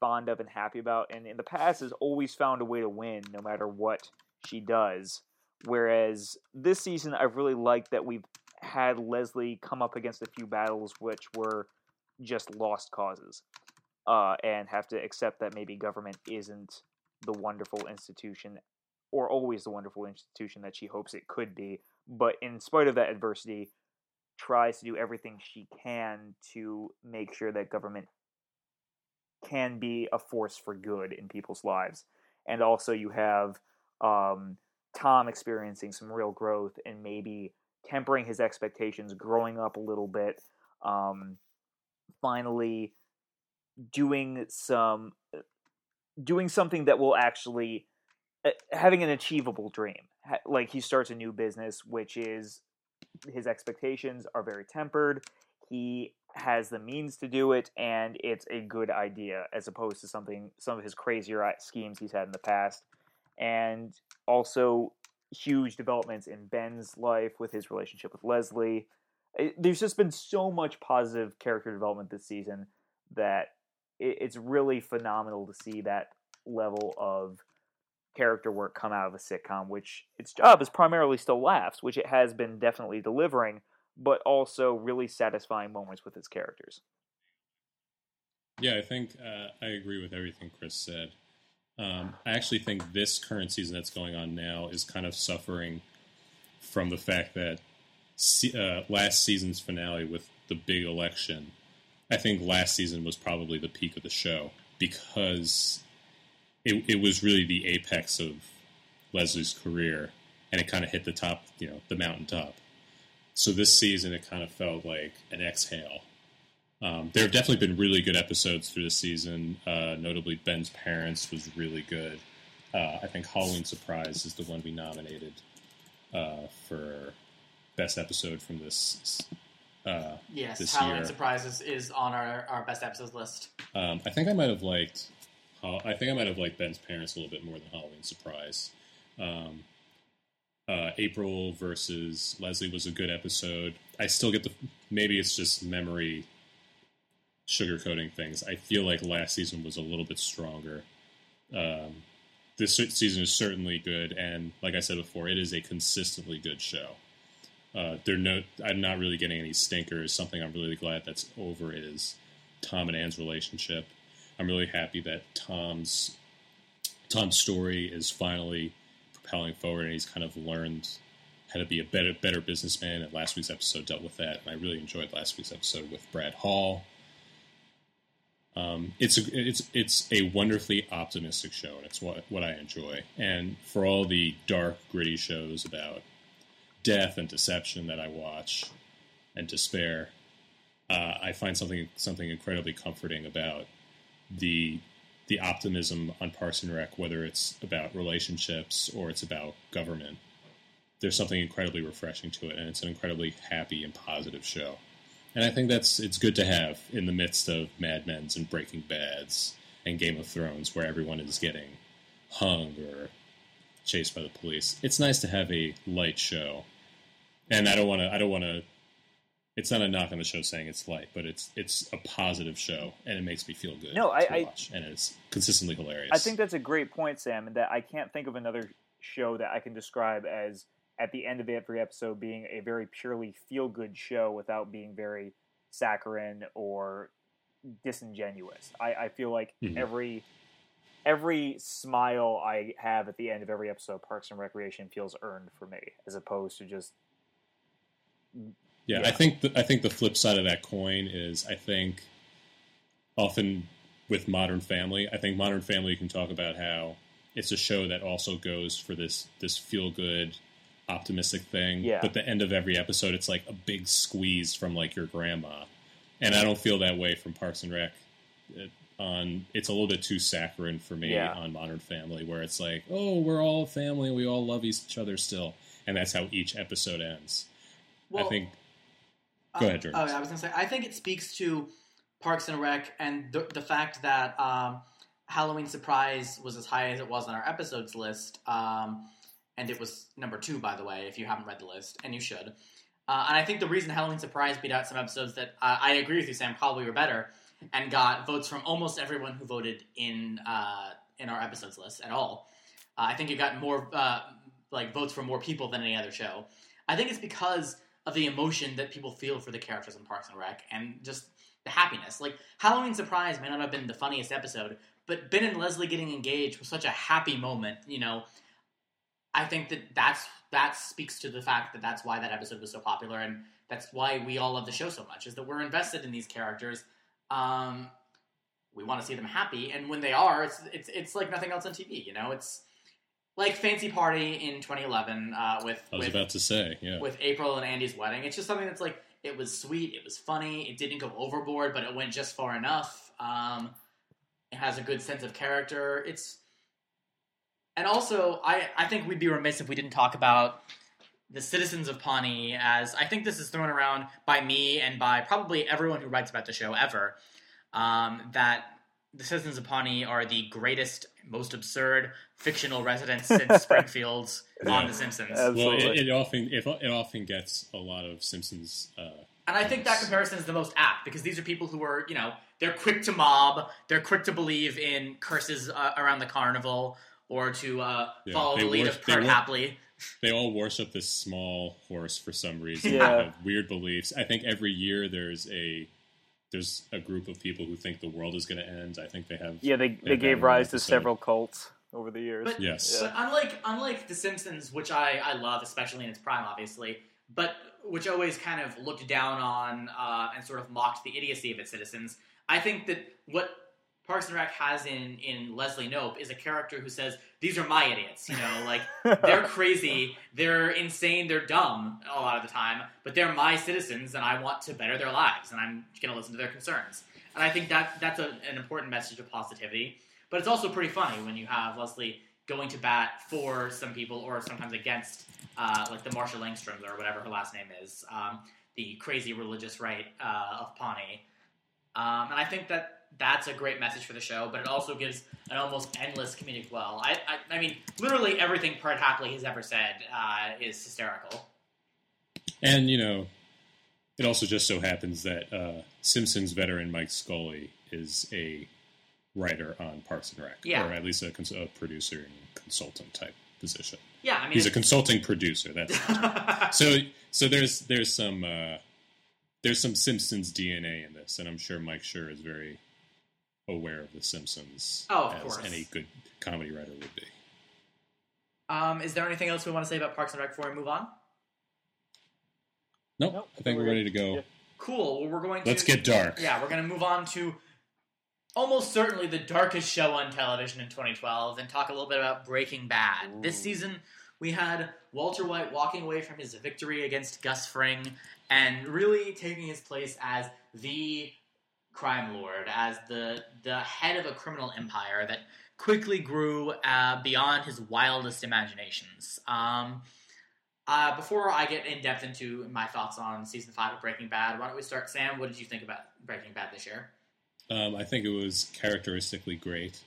fond of and happy about, and in the past has always found a way to win no matter what she does. Whereas this season, I've really liked that we've had Leslie come up against a few battles which were just lost causes, uh, and have to accept that maybe government isn't the wonderful institution or always the wonderful institution that she hopes it could be. But in spite of that adversity, tries to do everything she can to make sure that government can be a force for good in people's lives. And also, you have um, Tom experiencing some real growth and maybe tempering his expectations, growing up a little bit, um, finally doing some doing something that will actually uh, having an achievable dream. Like he starts a new business, which is his expectations are very tempered. He has the means to do it and it's a good idea as opposed to something some of his crazier schemes he's had in the past and also huge developments in ben's life with his relationship with leslie there's just been so much positive character development this season that it, it's really phenomenal to see that level of character work come out of a sitcom which its job is primarily still laughs which it has been definitely delivering but also really satisfying moments with its characters. Yeah, I think uh, I agree with everything Chris said. Um, I actually think this current season that's going on now is kind of suffering from the fact that uh, last season's finale with the big election, I think last season was probably the peak of the show because it, it was really the apex of Leslie's career, and it kind of hit the top, you know, the mountaintop. So this season, it kind of felt like an exhale. Um, there have definitely been really good episodes through the season. Uh, notably, Ben's Parents was really good. Uh, I think Halloween Surprise is the one we nominated uh, for best episode from this. Uh, yes, Halloween year. Surprises is on our, our best episodes list. Um, I think I might have liked. I think I might have liked Ben's Parents a little bit more than Halloween Surprise. Um, uh, April versus Leslie was a good episode. I still get the maybe it's just memory sugarcoating things. I feel like last season was a little bit stronger. Um, this season is certainly good, and like I said before, it is a consistently good show. Uh, they're no, I'm not really getting any stinkers. Something I'm really glad that's over is Tom and Anne's relationship. I'm really happy that Tom's Tom's story is finally propelling forward, and he's kind of learned how to be a better better businessman. And last week's episode dealt with that, and I really enjoyed last week's episode with Brad Hall. Um, it's a it's it's a wonderfully optimistic show, and it's what what I enjoy. And for all the dark, gritty shows about death and deception that I watch and despair, uh, I find something something incredibly comforting about the the optimism on Parks and Rec, whether it's about relationships or it's about government. There's something incredibly refreshing to it, and it's an incredibly happy and positive show. And I think that's it's good to have in the midst of Mad Men's and Breaking Bad's and Game of Thrones, where everyone is getting hung or chased by the police. It's nice to have a light show, and I don't want to I don't want to it's not a knock on the show saying it's light, but it's it's a positive show and it makes me feel good. No, I- watch, and it's consistently hilarious. I think that's a great point, Sam, and that I can't think of another show that I can describe as at the end of every episode being a very purely feel good show without being very saccharine or disingenuous. I, I feel like Mhm. every every smile I have at the end of every episode of Parks and Recreation feels earned for me, as opposed to just Yeah, Yeah. I think the, I think the flip side of that coin is I think often with Modern Family, I think Modern Family can talk about how it's a show that also goes for this this feel good, optimistic thing. Yeah. But the end of every episode, it's like a big squeeze from like your grandma, and I don't feel that way from Parks and Rec. It, on it's a little bit too saccharine for me Yeah. on Modern Family, where it's like, oh, we're all family, we all love each other still, and that's how each episode ends. I think Go ahead, Jordan. Oh, I was going to say, I think it speaks to Parks and Rec and the, the fact that um, Halloween Surprise was as high as it was on our episodes list, um, and it was number two, by the way, if you haven't read the list, and you should. Uh, and I think the reason Halloween Surprise beat out some episodes that uh, I agree with you, Sam, probably were better, and got votes from almost everyone who voted in uh, in our episodes list at all. Uh, I think it got more uh, like votes from more people than any other show. I think it's because of the emotion that people feel for the characters in Parks and Rec and just the happiness. Like Halloween Surprise may not have been the funniest episode, but Ben and Leslie getting engaged was such a happy moment. You know, I think that that's that speaks to the fact that that's why that episode was so popular and that's why we all love the show so much is that we're invested in these characters. Um, we want to see them happy, and when they are, it's it's it's like nothing else on TV. You know, it's like Fancy Party in 2011 uh, with I was with, about to say, yeah. with April and Andy's wedding. It's just something that's like it was sweet, it was funny, it didn't go overboard, but it went just far enough. Um, it has a good sense of character. It's and also I I think we'd be remiss if we didn't talk about the citizens of Pawnee as I think this is thrown around by me and by probably everyone who writes about the show ever. Um, that the citizens of Pawnee are the greatest, most absurd fictional residents since [LAUGHS] Springfield's on The Simpsons. Uh, well, it, it often it, it often gets a lot of Simpsons. Uh, And I think that comparison is the most apt because these are people who are, you know, they're quick to mob, they're quick to believe in curses uh, around the carnival or to uh, Yeah, follow the lead wor- of they Perd Hapley. they all worship this small horse for some reason. Yeah. They have weird beliefs. I think every year there's a there's a group of people who think the world is going to end. I think they have yeah, they They've they had gave rise to several cults over the years. But, Yes. but unlike unlike The Simpsons, which I, I love, especially in its prime, obviously, but which always kind of looked down on uh, and sort of mocked the idiocy of its citizens, I think that what Parks and Rec has in, in Leslie Knope is a character who says, These are my idiots, you know, like [LAUGHS] they're crazy, they're insane, they're dumb a lot of the time, but they're my citizens and I want to better their lives and I'm going to listen to their concerns. And I think that that's a, an important message of positivity. But it's also pretty funny when you have Leslie going to bat for some people or sometimes against, uh, like the Marsha Langstroms or whatever her last name is, um, the crazy religious right uh, of Pawnee. Um, and I think that that's a great message for the show, but it also gives an almost endless comedic well. I, I, I mean, literally everything Perd Hapley has ever said uh, is hysterical. And you know, it also just so happens that uh, Simpsons veteran Mike Scully is a writer on Parks and Rec, Yeah. or at least a, cons- a producer and consultant type position. Yeah, I mean, He's a consulting producer. That's [LAUGHS] so. So there's there's some uh, there's some Simpsons DNA in this, and I'm sure Mike Schur is very aware of the Simpsons Oh, of as course. any good comedy writer would be. um, is there anything else we want to say about Parks and Rec before we move on? Nope, Nope, I think we're we're ready to go. Yeah. Cool. Well, we're going to Let's get dark. Yeah, we're going to move on to almost certainly the darkest show on television in 2012 and talk a little bit about Breaking Bad. This season, we had Walter White walking away from his victory against Gus Fring and really taking his place as the crime lord, as the the head of a criminal empire that quickly grew uh, beyond his wildest imaginations. Um, uh, before I get in depth into my thoughts on season five of Breaking Bad, why don't we start? Sam, what did you think about Breaking Bad this year? Um, I think it was characteristically great.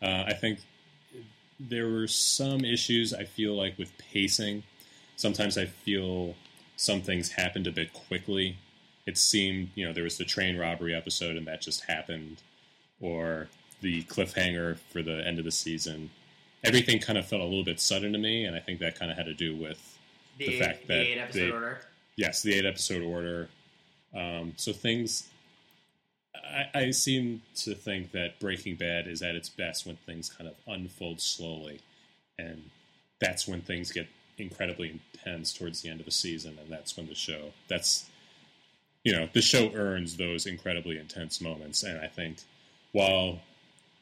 Uh, I think there were some issues I feel like with pacing. Sometimes I feel some things happened a bit quickly. It seemed you know there was the train robbery episode and that just happened, or the cliffhanger for the end of the season. Everything kind of felt a little bit sudden to me, and I think that kind of had to do with The, The eight, fact the that eight episode they- order. yes, the eight episode order. Um, so things, I, I seem to think that Breaking Bad is at its best when things kind of unfold slowly, and that's when things get incredibly intense towards the end of the season, and that's when the show that's you know the show earns those incredibly intense moments, and I think while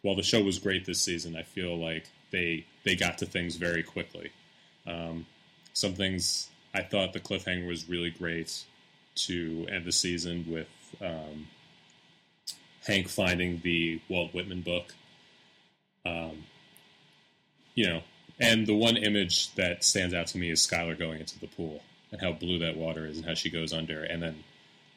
while the show was great this season, I feel like they they got to things very quickly. Um, some things I thought the cliffhanger was really great to end the season with um, Hank finding the Walt Whitman book. Um, you know, and the one image that stands out to me is Skyler going into the pool and how blue that water is and how she goes under, and then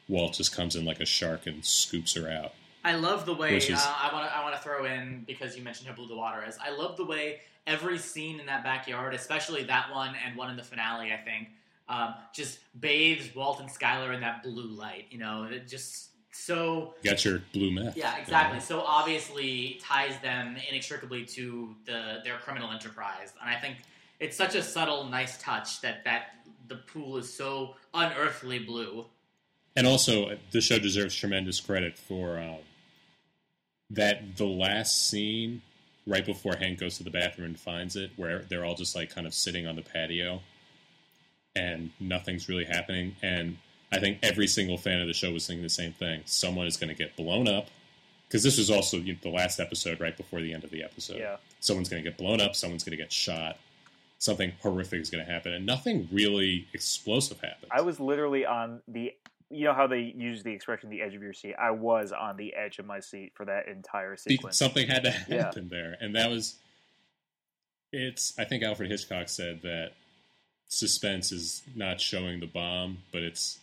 Walt just comes in like a shark and scoops her out. I love the way is- uh, I want to. I want to throw in because you mentioned how blue the water is. I love the way every scene in that backyard, especially that one and one in the finale, I think, um, just bathes Walt and Skyler in that blue light. You know, it just so You got your blue meth. yeah, exactly. So obviously ties them inextricably to the their criminal enterprise, and I think it's such a subtle, nice touch that that the pool is so unearthly blue. And also, the show deserves tremendous credit for um, that. The last scene, right before Hank goes to the bathroom and finds it, where they're all just like kind of sitting on the patio, and nothing's really happening. And I think every single fan of the show was thinking the same thing: someone is going to get blown up. Because this was also you know, the last episode, right before the end of the episode. Yeah. Someone's going to get blown up. Someone's going to get shot. Something horrific is going to happen, and nothing really explosive happens. I was literally on the. You know how they use the expression "the edge of your seat." I was on the edge of my seat for that entire sequence. something had to Yeah. happen there, and that was. It's. I think Alfred Hitchcock said that suspense is not showing the bomb, but it's.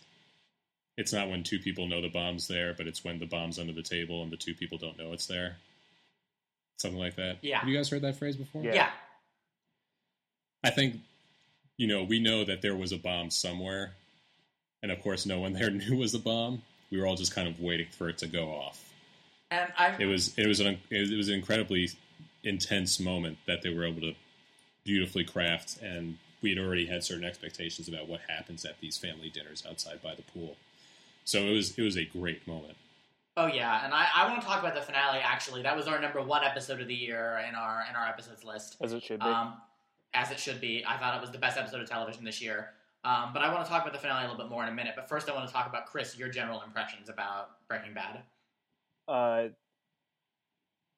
It's not when two people know the bomb's there, but it's when the bomb's under the table and the two people don't know it's there. Something like that. Yeah. Have you guys heard that phrase before? Yeah. yeah. I think, you know, we know that there was a bomb somewhere, and of course, no one there [LAUGHS] knew it was a bomb. We were all just kind of waiting for it to go off. And I It was it was an it was an incredibly intense moment that they were able to beautifully craft, and we had already had certain expectations about what happens at these family dinners outside by the pool. So it was it was a great moment. Oh yeah, and I, I want to talk about the finale. Actually, that was our number one episode of the year in our in our episodes list, as it should be. um, as it should be. I thought it was the best episode of television this year. Um, but I want to talk about the finale a little bit more in a minute. But first, I want to talk about Chris, your general impressions about Breaking Bad. uh,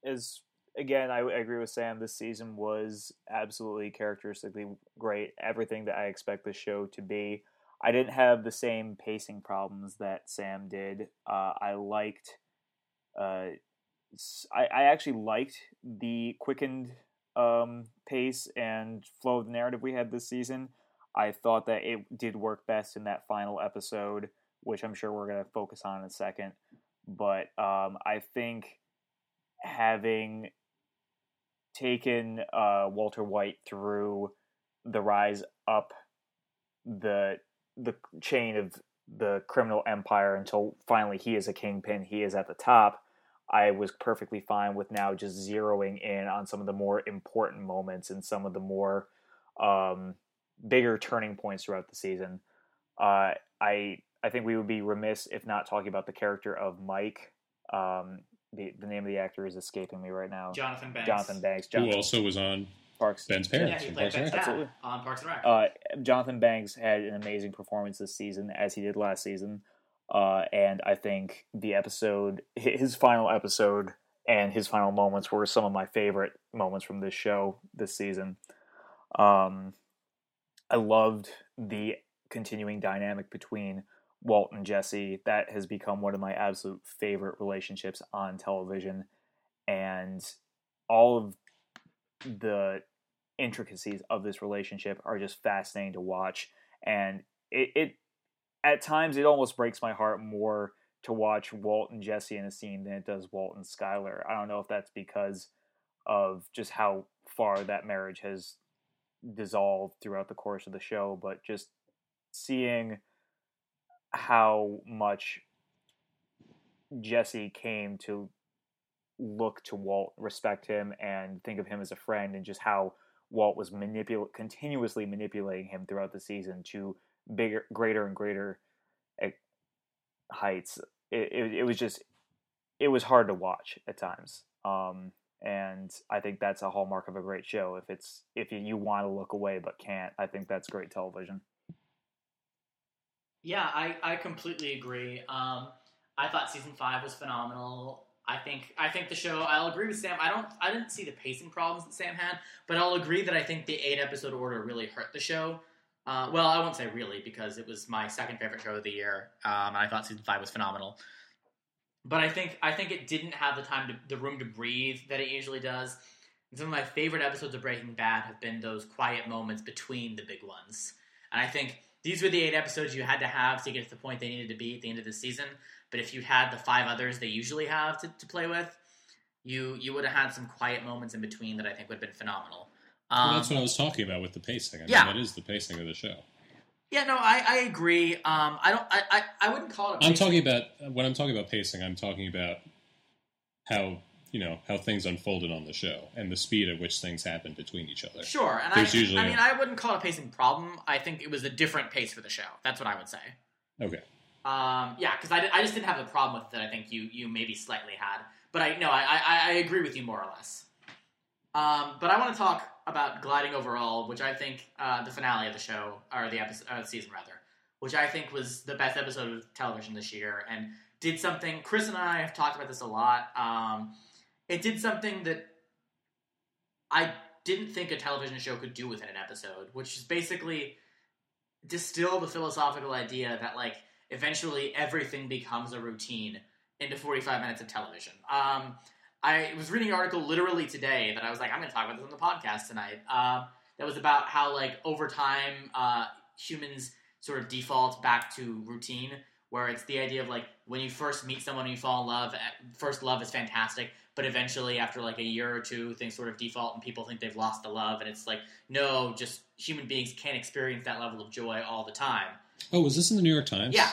is again, I, agree with Sam. This season was absolutely characteristically great. Everything that I expect the show to be. I didn't have the same pacing problems that Sam did. Uh, I liked. Uh, I, I actually liked the quickened um, pace and flow of the narrative we had this season. I thought that it did work best in that final episode, which I'm sure we're going to focus on in a second. But um, I think having taken uh, Walter White through the rise up the the chain of the criminal empire until finally he is a kingpin, he is at the top. I was perfectly fine with now just zeroing in on some of the more important moments and some of the more um, bigger turning points throughout the season. Uh, I I think we would be remiss if not talking about the character of Mike. Um, the the name of the actor is escaping me right now. Jonathan Banks. Jonathan Banks. Who also was on Parks. Ben's Yeah, parents. he played Parks Ben's dad Absolutely. on Parks and Rec. Uh, Jonathan Banks had an amazing performance this season, as he did last season. Uh, and I think the episode, his final episode, and his final moments were some of my favorite moments from this show this season. Um, I loved the continuing dynamic between Walt and Jesse. That has become one of my absolute favorite relationships on television, and all of the intricacies of this relationship are just fascinating to watch and it, it at times it almost breaks my heart more to watch Walt and Jesse in a scene than it does Walt and Skyler. I don't know if that's because of just how far that marriage has dissolved throughout the course of the show, but just seeing how much Jesse came to look to Walt, respect him, and think of him as a friend, and just how Walt was manipul- continuously manipulating him throughout the season to bigger, greater, and greater heights. It, it, it was just, it was hard to watch at times. Um, and I think that's a hallmark of a great show. If it's if you, want to look away but can't, I think that's great television. Yeah, I, I completely agree. Um, I thought season five was phenomenal. I think I think the show. I'll agree with Sam. I don't. I didn't see the pacing problems that Sam had, but I'll agree that I think the eight episode order really hurt the show. Uh, well, I won't say really because it was my second favorite show of the year. Um, and I thought season five was phenomenal, but I think I think it didn't have the time to the room to breathe that it usually does. And some of my favorite episodes of Breaking Bad have been those quiet moments between the big ones, and I think these were the eight episodes you had to have to get to the point they needed to be at the end of the season. But if you had the five others they usually have to, to play with, you you would have had some quiet moments in between that I think would have been phenomenal. Um, well, that's what I was talking about with the pacing. I mean, Yeah. that is the pacing of the show. Yeah, no, I, I agree. Um, I don't. I, I, I wouldn't call it. A I'm talking about when I'm talking about pacing. I'm talking about how you know how things unfolded on the show and the speed at which things happen between each other. Sure, and I, usually I a- mean, I wouldn't call it a pacing problem. I think it was a different pace for the show. That's what I would say. Okay. Um, yeah, because I, I just didn't have the problem with it that I think you you maybe slightly had. But I no, I, I, I agree with you more or less. Um, but I want to talk about Gliding Over All, which I think uh, the finale of the show or the episode uh, season rather, which I think was the best episode of television this year and did something. Chris and I have talked about this a lot. Um, it did something that I didn't think a television show could do within an episode, which is basically distill the philosophical idea that like eventually everything becomes a routine into 45 minutes of television. Um, I was reading an article literally today that I was like, I'm going to talk about this on the podcast tonight. Um, that was about how like over time uh, humans sort of default back to routine, where it's the idea of like when you first meet someone and you fall in love, first love is fantastic, but eventually after like a year or two, things sort of default and people think they've lost the love, and it's like no, just human beings can't experience that level of joy all the time. Oh, was this in the New York Times? Yeah,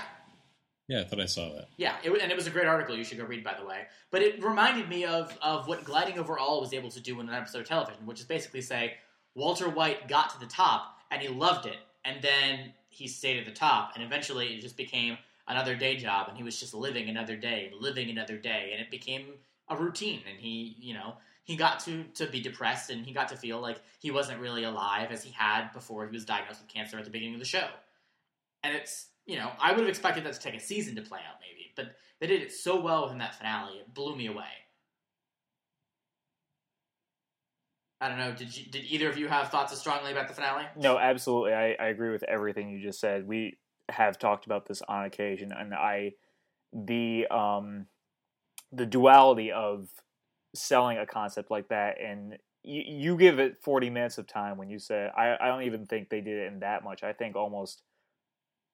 Yeah, I thought I saw that. yeah, it, and it was a great article. You should go read, by the way. But it reminded me of of what Gliding Over All was able to do in an episode of television, which is basically say Walter White got to the top and he loved it, and then he stayed at the top, and eventually it just became another day job, and he was just living another day, living another day, and it became a routine, and he, you know. He got to, to be depressed and he got to feel like he wasn't really alive as he had before he was diagnosed with cancer at the beginning of the show. And it's, you know, I would have expected that to take a season to play out, maybe, but they did it so well within that finale, it blew me away. I don't know. Did you, did either of you have thoughts as strongly about the finale? No, absolutely. I, I agree with everything you just said. We have talked about this on occasion, and I the um the duality of selling a concept like that and you, you give it 40 minutes of time when you say I, I don't even think they did it in that much i think almost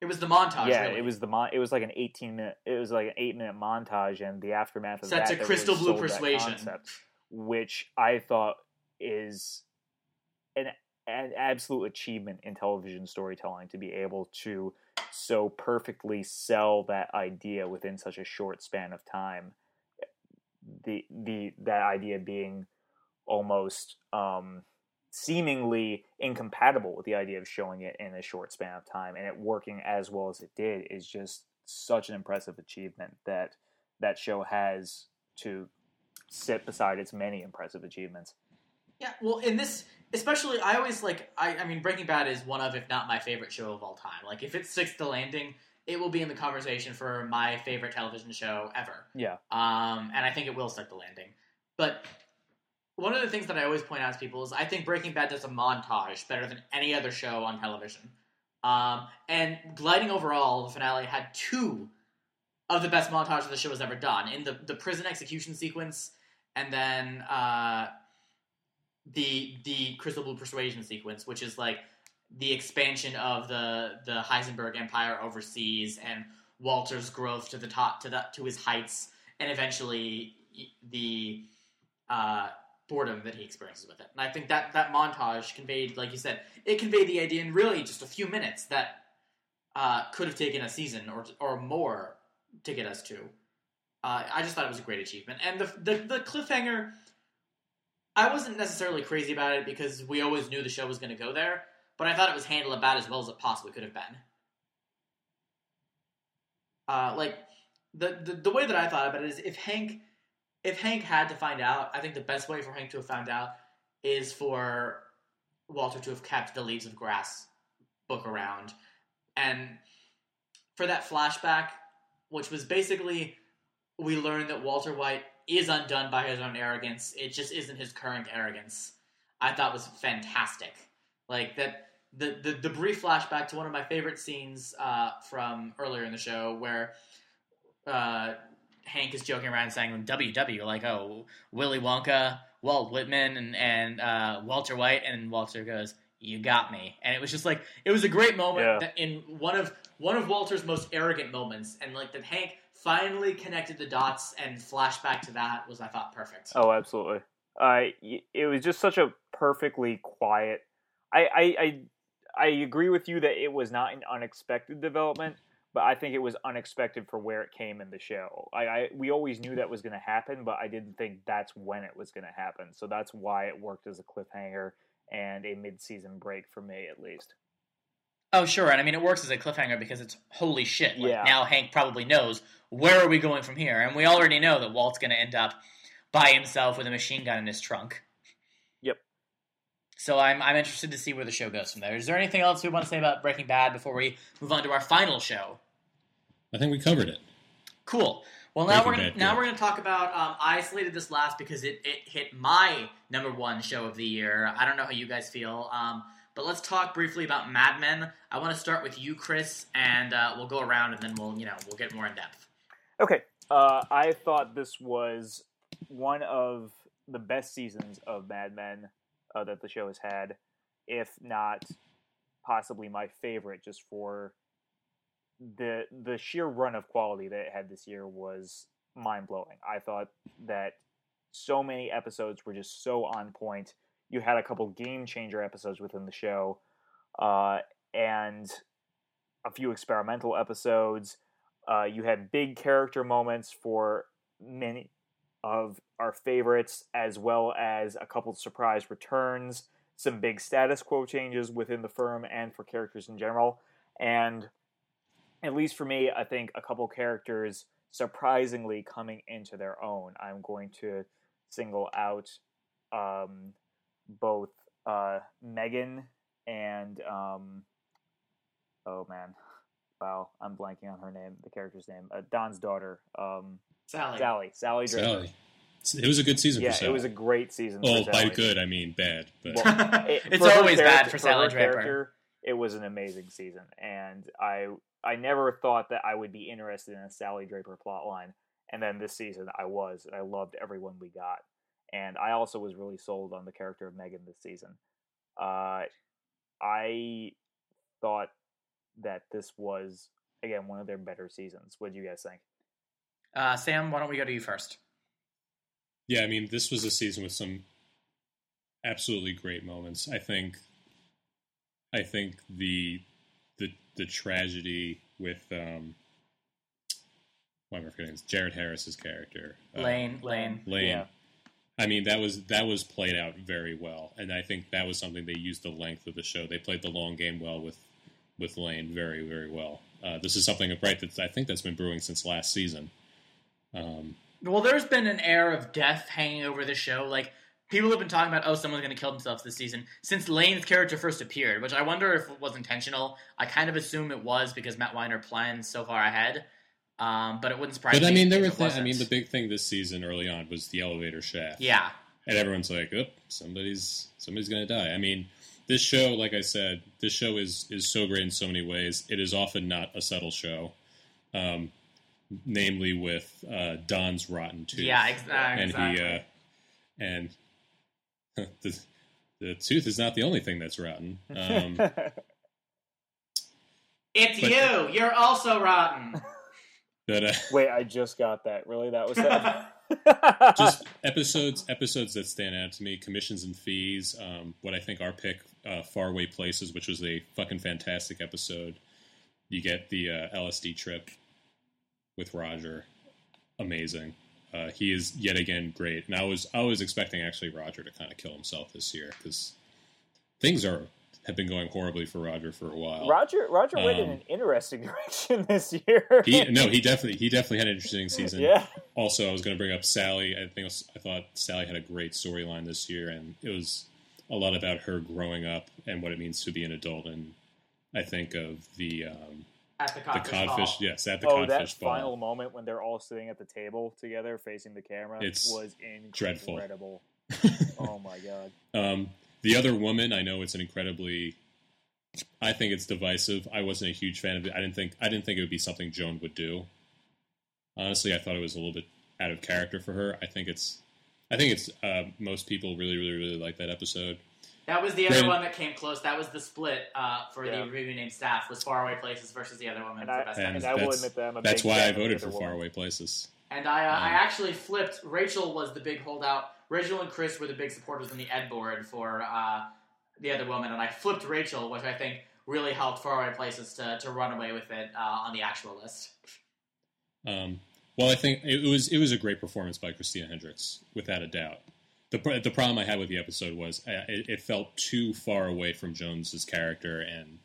It was the montage. yeah really. it was the mon- it was like an 18 minute it was like an 8 minute montage and the aftermath of Set that to that Crystal really Blue Persuasion. concept, which i thought is an an absolute achievement in television storytelling to be able to so perfectly sell that idea within such a short span of time the the that idea being almost um seemingly incompatible with the idea of showing it in a short span of time and it working as well as it did is just such an impressive achievement that that show has to sit beside its many impressive achievements Yeah, well, in this, especially, I always like. I, I mean, Breaking Bad is one of, if not my favorite show of all time. Like, if it's sticks the landing, it will be in the conversation for my favorite television show ever. yeah Um, and I think it will stick the landing. But one of the things that I always point out to people is I think Breaking Bad does a montage better than any other show on television. Um, and Gliding Over All, the finale, had two of the best montages the show has ever done. In the, the prison execution sequence, and then uh, the the Crystal Blue Persuasion sequence, which is like the expansion of the the Heisenberg Empire overseas and Walter's growth to the top to the to his heights, and eventually the uh, boredom that he experiences with it. And I think that that montage conveyed, like you said, it conveyed the idea in really just a few minutes that uh, could have taken a season or or more to get us to. Uh, I just thought it was a great achievement, and the the, the cliffhanger. I wasn't necessarily crazy about it because we always knew the show was going to go there, but I thought it was handled about as well as it possibly could have been. Uh, like the, the the way that I thought about it is if Hank if Hank had to find out, I think the best way for Hank to have found out is for Walter to have kept the Leaves of Grass book around. And for that flashback, which was basically we learned that Walter White is undone by his own arrogance. It just isn't his current arrogance. I thought was fantastic. Like that the, the, the brief flashback to one of my favorite scenes uh, from earlier in the show where uh, Hank is joking around saying WW, like, oh, Willy Wonka, Walt Whitman, and, and uh, Walter White, and Walter goes, "You got me," and it was just like it was a great moment Yeah. that in one of one of Walter's most arrogant moments, and like that Hank finally connected the dots and flashback to that was I thought perfect. Oh, absolutely. I it was just such a perfectly quiet. I, I I I agree with you that it was not an unexpected development, but I think it was unexpected for where it came in the show. I, I we always knew that was going to happen, but I didn't think that's when it was going to happen. So that's why it worked as a cliffhanger and a mid-season break for me, at least. Oh, sure, and I mean it works as a cliffhanger because it's holy shit. Like, Yeah. Now Hank probably knows where are we going from here, and we already know that Walt's going to end up by himself with a machine gun in his trunk. Yep. So I'm I'm interested to see where the show goes from there. Is there anything else we want to say about Breaking Bad before we move on to our final show? I think we covered it. Cool. Well, now Breaking we're gonna, Bad, now good. we're going to talk about. Um, I isolated this last because it, it hit my number one show of the year. I don't know how you guys feel, um, but let's talk briefly about Mad Men. I want to start with you, Chris, and uh, we'll go around and then we'll you know we'll get more in depth. Okay. Uh, I thought this was one of the best seasons of Mad Men uh, that the show has had, if not possibly my favorite, just for the the sheer run of quality that it had this year was mind blowing. I thought that so many episodes were just so on point. You had a couple game changer episodes within the show, uh, and a few experimental episodes. Uh, you had big character moments for many of our favorites, as well as a couple surprise returns, some big status quo changes within the firm and for characters in general. And at least for me, I think a couple characters surprisingly coming into their own. I'm going to single out um, both uh, Megan and um, oh man, wow, I'm blanking on her name, the character's name, uh, Don's daughter, um, Sally. Sally, Sally Draper. Sally. It was a good season Yeah, for Sally. it was a great season. oh, for by good I mean bad. But Well, [LAUGHS] it- it's always bad character- for Sally her Draper. It was an amazing season, and I I never thought that I would be interested in a Sally Draper plotline, and then this season I was, and I loved everyone we got, and I also was really sold on the character of Megan this season. Uh, I thought that this was again one of their better seasons. What do you guys think? Uh, Sam, why don't we go to you first? Yeah, I mean, this was a season with some absolutely great moments. I think, I think the the the tragedy with um, why am I forgetting? this? Jared Harris's character, uh, Lane, Lane. Lane. Yeah. I mean, that was that was played out very well, and I think that was something they used the length of the show. They played the long game well with with Lane very very well. Uh, this is something right that I think that's been brewing since last season. Um, Well, there's been an air of death hanging over the show. Like people have been talking about, oh, someone's going to kill themselves this season since Lane's character first appeared, which I wonder if it was intentional. I kind of assume it was because Matt Weiner planned so far ahead. Um, but it wouldn't surprise but me. I mean, there were. Th- I mean, the big thing this season early on was the elevator shaft. yeah, and everyone's like, "Oh, somebody's somebody's gonna die." I mean, this show, like I said, this show is is so great in so many ways. It is often not a subtle show, um, namely with uh, Don's rotten tooth. yeah, ex- uh, and exactly. he uh, and [LAUGHS] the the tooth is not the only thing that's rotten. Um, [LAUGHS] it's but- you. You're also rotten. but uh, Wait, I just got that. Really, that was that. [LAUGHS] just episodes episodes that stand out to me commissions and fees um, what i think our pick uh, faraway places which was a fucking fantastic episode You get the uh, LSD trip with Roger, amazing. Uh, he is yet again great, and I was I was expecting actually Roger to kind of kill himself this year because things are have been going horribly for Roger for a while. Roger Roger went in Um, an interesting [LAUGHS] direction this year. He no, he definitely he definitely had an interesting [LAUGHS] season. yeah. Also, I was going to bring up Sally. I think was, I thought Sally had a great storyline this year, and it was a lot about her growing up and what it means to be an adult. And I think of the um, At the the codfish, codfish. ball. Yes, at the Oh, that codfish ball. final moment when they're all sitting at the table together facing the camera It's was dreadful. incredible. [LAUGHS] oh my god. Um, the other woman, I know it's an incredibly. I think it's divisive. I wasn't a huge fan of it. I didn't think I didn't think it would be something Joan would do. Honestly, I thought it was a little bit out of character for her. I think it's, I think it's. Uh, most people really, really, really like that episode. That was the other Brandon- one that came close. That was the split uh, for Yeah. the review named staff was Faraway Places versus the other woman And for I, best And and. I will that's- admit that I'm a That's big why I fan of voted for. Faraway Places. And I, uh, I Um, actually flipped. Rachel was the big holdout. Rachel and Chris were the big supporters on the Ed board for uh, the other woman, and I flipped Rachel, which I think really helped Faraway Places to, to run away with it uh, on the actual list. Um, well, I think it was it was a great performance by Christina Hendricks, without a doubt. The the problem I had with the episode was uh, it, it felt too far away from Joan's character, and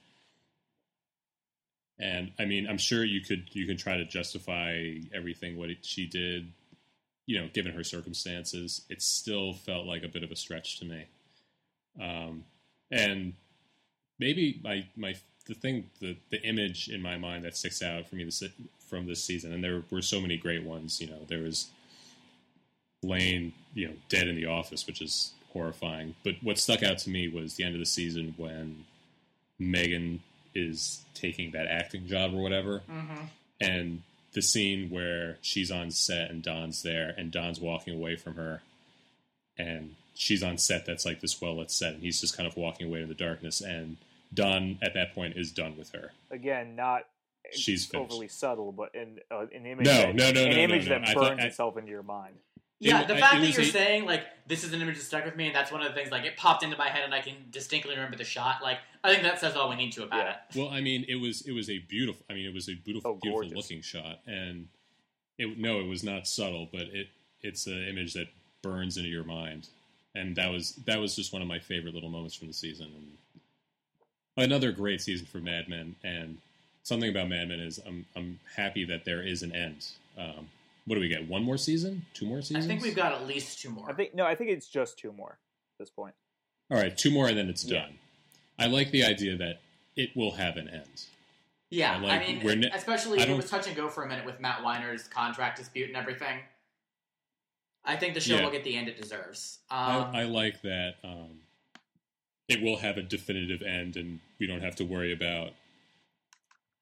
and I mean, I'm sure you could you can try to justify everything what it, she did, you know, given her circumstances. It still felt like a bit of a stretch to me, um, and maybe my my the thing the the image in my mind that sticks out for me this, from this season, and there were so many great ones. You know, there was Lane, you know, dead in the office, which is horrifying. But what stuck out to me was the end of the season when Megan is taking that acting job or whatever, Mm-hmm. and the scene where she's on set and Don's there, and Don's walking away from her, and she's on set that's like this well lit set, and he's just kind of walking away in the darkness, and Don at that point is done with her. Again, not She's finished. overly subtle, but an, uh, an image No, that, no, no, an no, no, image no. that burns thought- I- itself into your mind. Yeah, It- the fact it that you're a- saying like this is an image that stuck with me, and that's one of the things. Like it popped into my head, and I can distinctly remember the shot. Like I think that says all we need to about Yeah. it. Well, I mean, it was it was a beautiful. I mean, it was a beautiful, Oh, beautiful looking shot, and it no, it was not subtle, but it it's an image that burns into your mind, and that was that was just one of my favorite little moments from the season. And another great season for Mad Men, and something about Mad Men is I'm I'm happy that there is an end. Um, what do we get? One more season? Two more seasons? I think we've got at least two more. I think no, I think it's just two more at this point. All right, two more, and then it's Yeah. done. I like the idea that it will have an end. yeah, I like- I mean, we're ne- especially I it was touch and go for a minute with Matt Weiner's contract dispute and everything. I think the show Yeah. will get the end it deserves. Um, I, I like that um, it will have a definitive end, and we don't have to worry about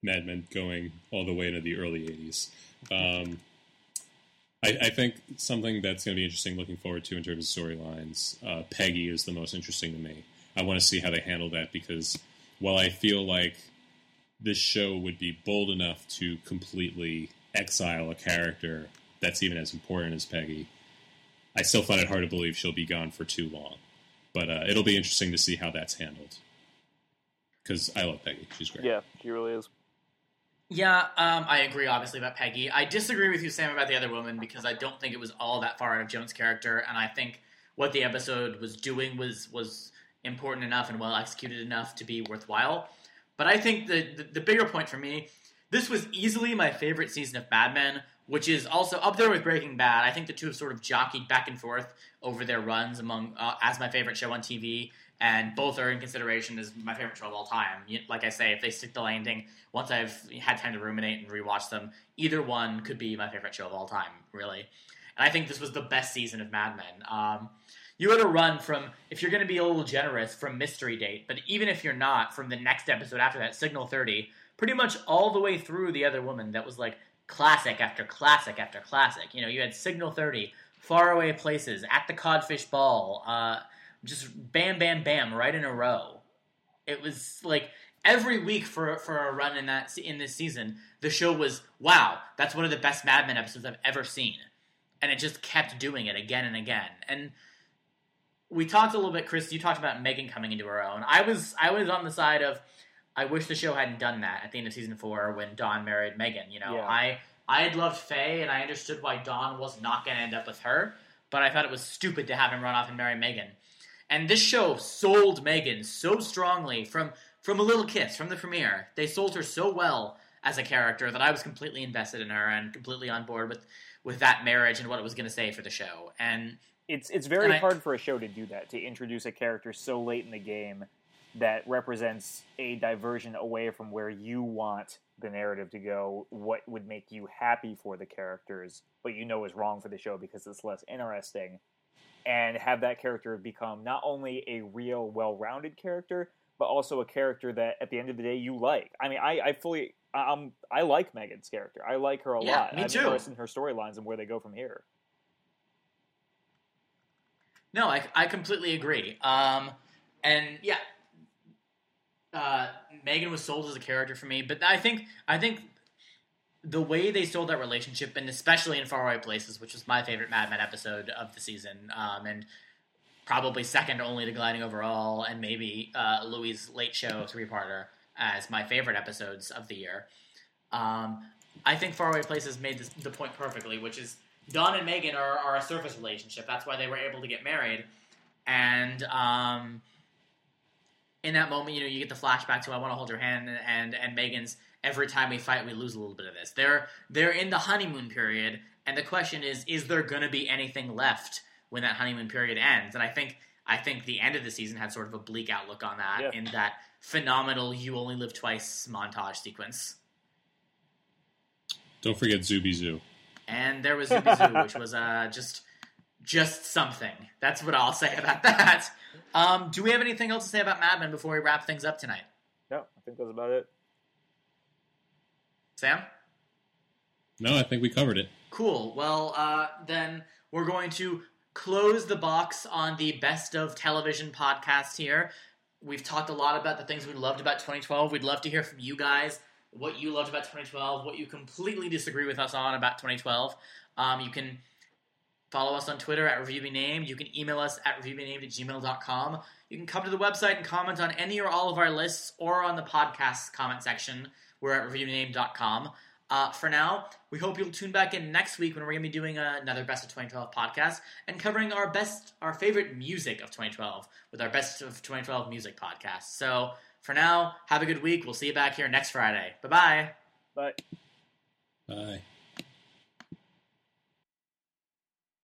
Mad Men going all the way into the early '80s. Um, I, I think something that's going to be interesting, looking forward to in terms of storylines. Uh, Peggy is the most interesting to me. I want to see how they handle that because while I feel like this show would be bold enough to completely exile a character that's even as important as Peggy, I still find it hard to believe she'll be gone for too long. But uh, it'll be interesting to see how that's handled. Because I love Peggy; she's great. Yeah, she really is. Yeah, um, I agree, obviously, about Peggy. I disagree with you, Sam, about the other woman because I don't think it was all that far out of Joan's character, and I think what the episode was doing was was important enough and well executed enough to be worthwhile. But I think the, the the bigger point for me, this was easily my favorite season of Mad Men, which is also up there with Breaking Bad. I think the two have sort of jockeyed back and forth over their runs among uh, as my favorite show on TV, and both are in consideration as my favorite show of all time. Like I say, if they stick the landing, once I've had time to ruminate and rewatch them, either one could be my favorite show of all time, really. And I think this was the best season of Mad Men. Um, you had a run from, if you're going to be a little generous, from Mystery Date, but even if you're not, from the next episode after that, Signal 30, pretty much all the way through The Other Woman, that was like classic after classic after classic. You know, you had Signal 30, Faraway Places, At the Codfish Ball, uh, just bam, bam, bam, right in a row. It was like every week for for a run in that in this season, the show was wow. That's one of the best Mad Men episodes I've ever seen, and it just kept doing it again and again. And we talked a little bit, Chris. You talked about Megan coming into her own. I was I was on the side of I wish the show hadn't done that at the end of season four when Don married Megan. You know, Yeah. I I had loved Faye and I understood why Don was not going to end up with her, but I thought it was stupid to have him run off and marry Megan. And this show sold Megan so strongly from from a little kiss from the premiere. They sold her so well as a character that I was completely invested in her and completely on board with with that marriage and what it was going to say for the show. And It's it's very I- hard for a show to do that to introduce a character so late in the game that represents a diversion away from where you want the narrative to go. What would make you happy for the characters, but you know is wrong for the show because it's less interesting, and have that character become not only a real, well-rounded character, but also a character that at the end of the day you like. I mean, I, I fully. I'm, I like Megan's character. I like her a Yeah, lot. me I'm too. interested in her storylines and where they go from here. No, I, I completely agree. Um, and yeah, uh, Megan was sold as a character for me, but I think I think the way they sold that relationship, and especially in Faraway Places, which was my favorite Mad Men episode of the season, um, and probably second only to Gliding Over All, and maybe uh, Louie's Late Show three-parter as my favorite episodes of the year. Um, I think Faraway Places made this, the point perfectly, which is Don and Megan are, are a surface relationship. That's why they were able to get married. And um, in that moment, you know, you get the flashback to "I want to hold your hand" and, and and Megan's every time we fight, we lose a little bit of this. They're they're in the honeymoon period, and the question is, is there going to be anything left when that honeymoon period ends? And I think I think the end of the season had sort of a bleak outlook on that Yeah. in that phenomenal "You Only Live Twice" montage sequence. Don't forget Zuby Zoo. and there was Zuby Zoo, which was uh, just just something. That's what I'll say about that. Um, do we have anything else to say about Mad Men before we wrap things up tonight, Yeah, I think that's about it. Sam? No, I think we covered it. Cool. Well, uh, then we're going to close the box on the best of television podcast here. We've talked a lot about the things we loved about 2012. We'd love to hear from you guys what you loved about 2012, what you completely disagree with us on about 2012. Um, you can follow us on Twitter at ReviewBeNamed. You can email us at reviewbenamed at gmail.com. You can come to the website and comment on any or all of our lists or on the podcast comment section. We're at reviewbenamed.com. Uh, for now, we hope you'll tune back in next week when we're going to be doing another Best of 2012 podcast and covering our best, our favorite music of 2012 with our Best of 2012 music podcast. So for now, have a good week. We'll see you back here next Friday. Bye bye. But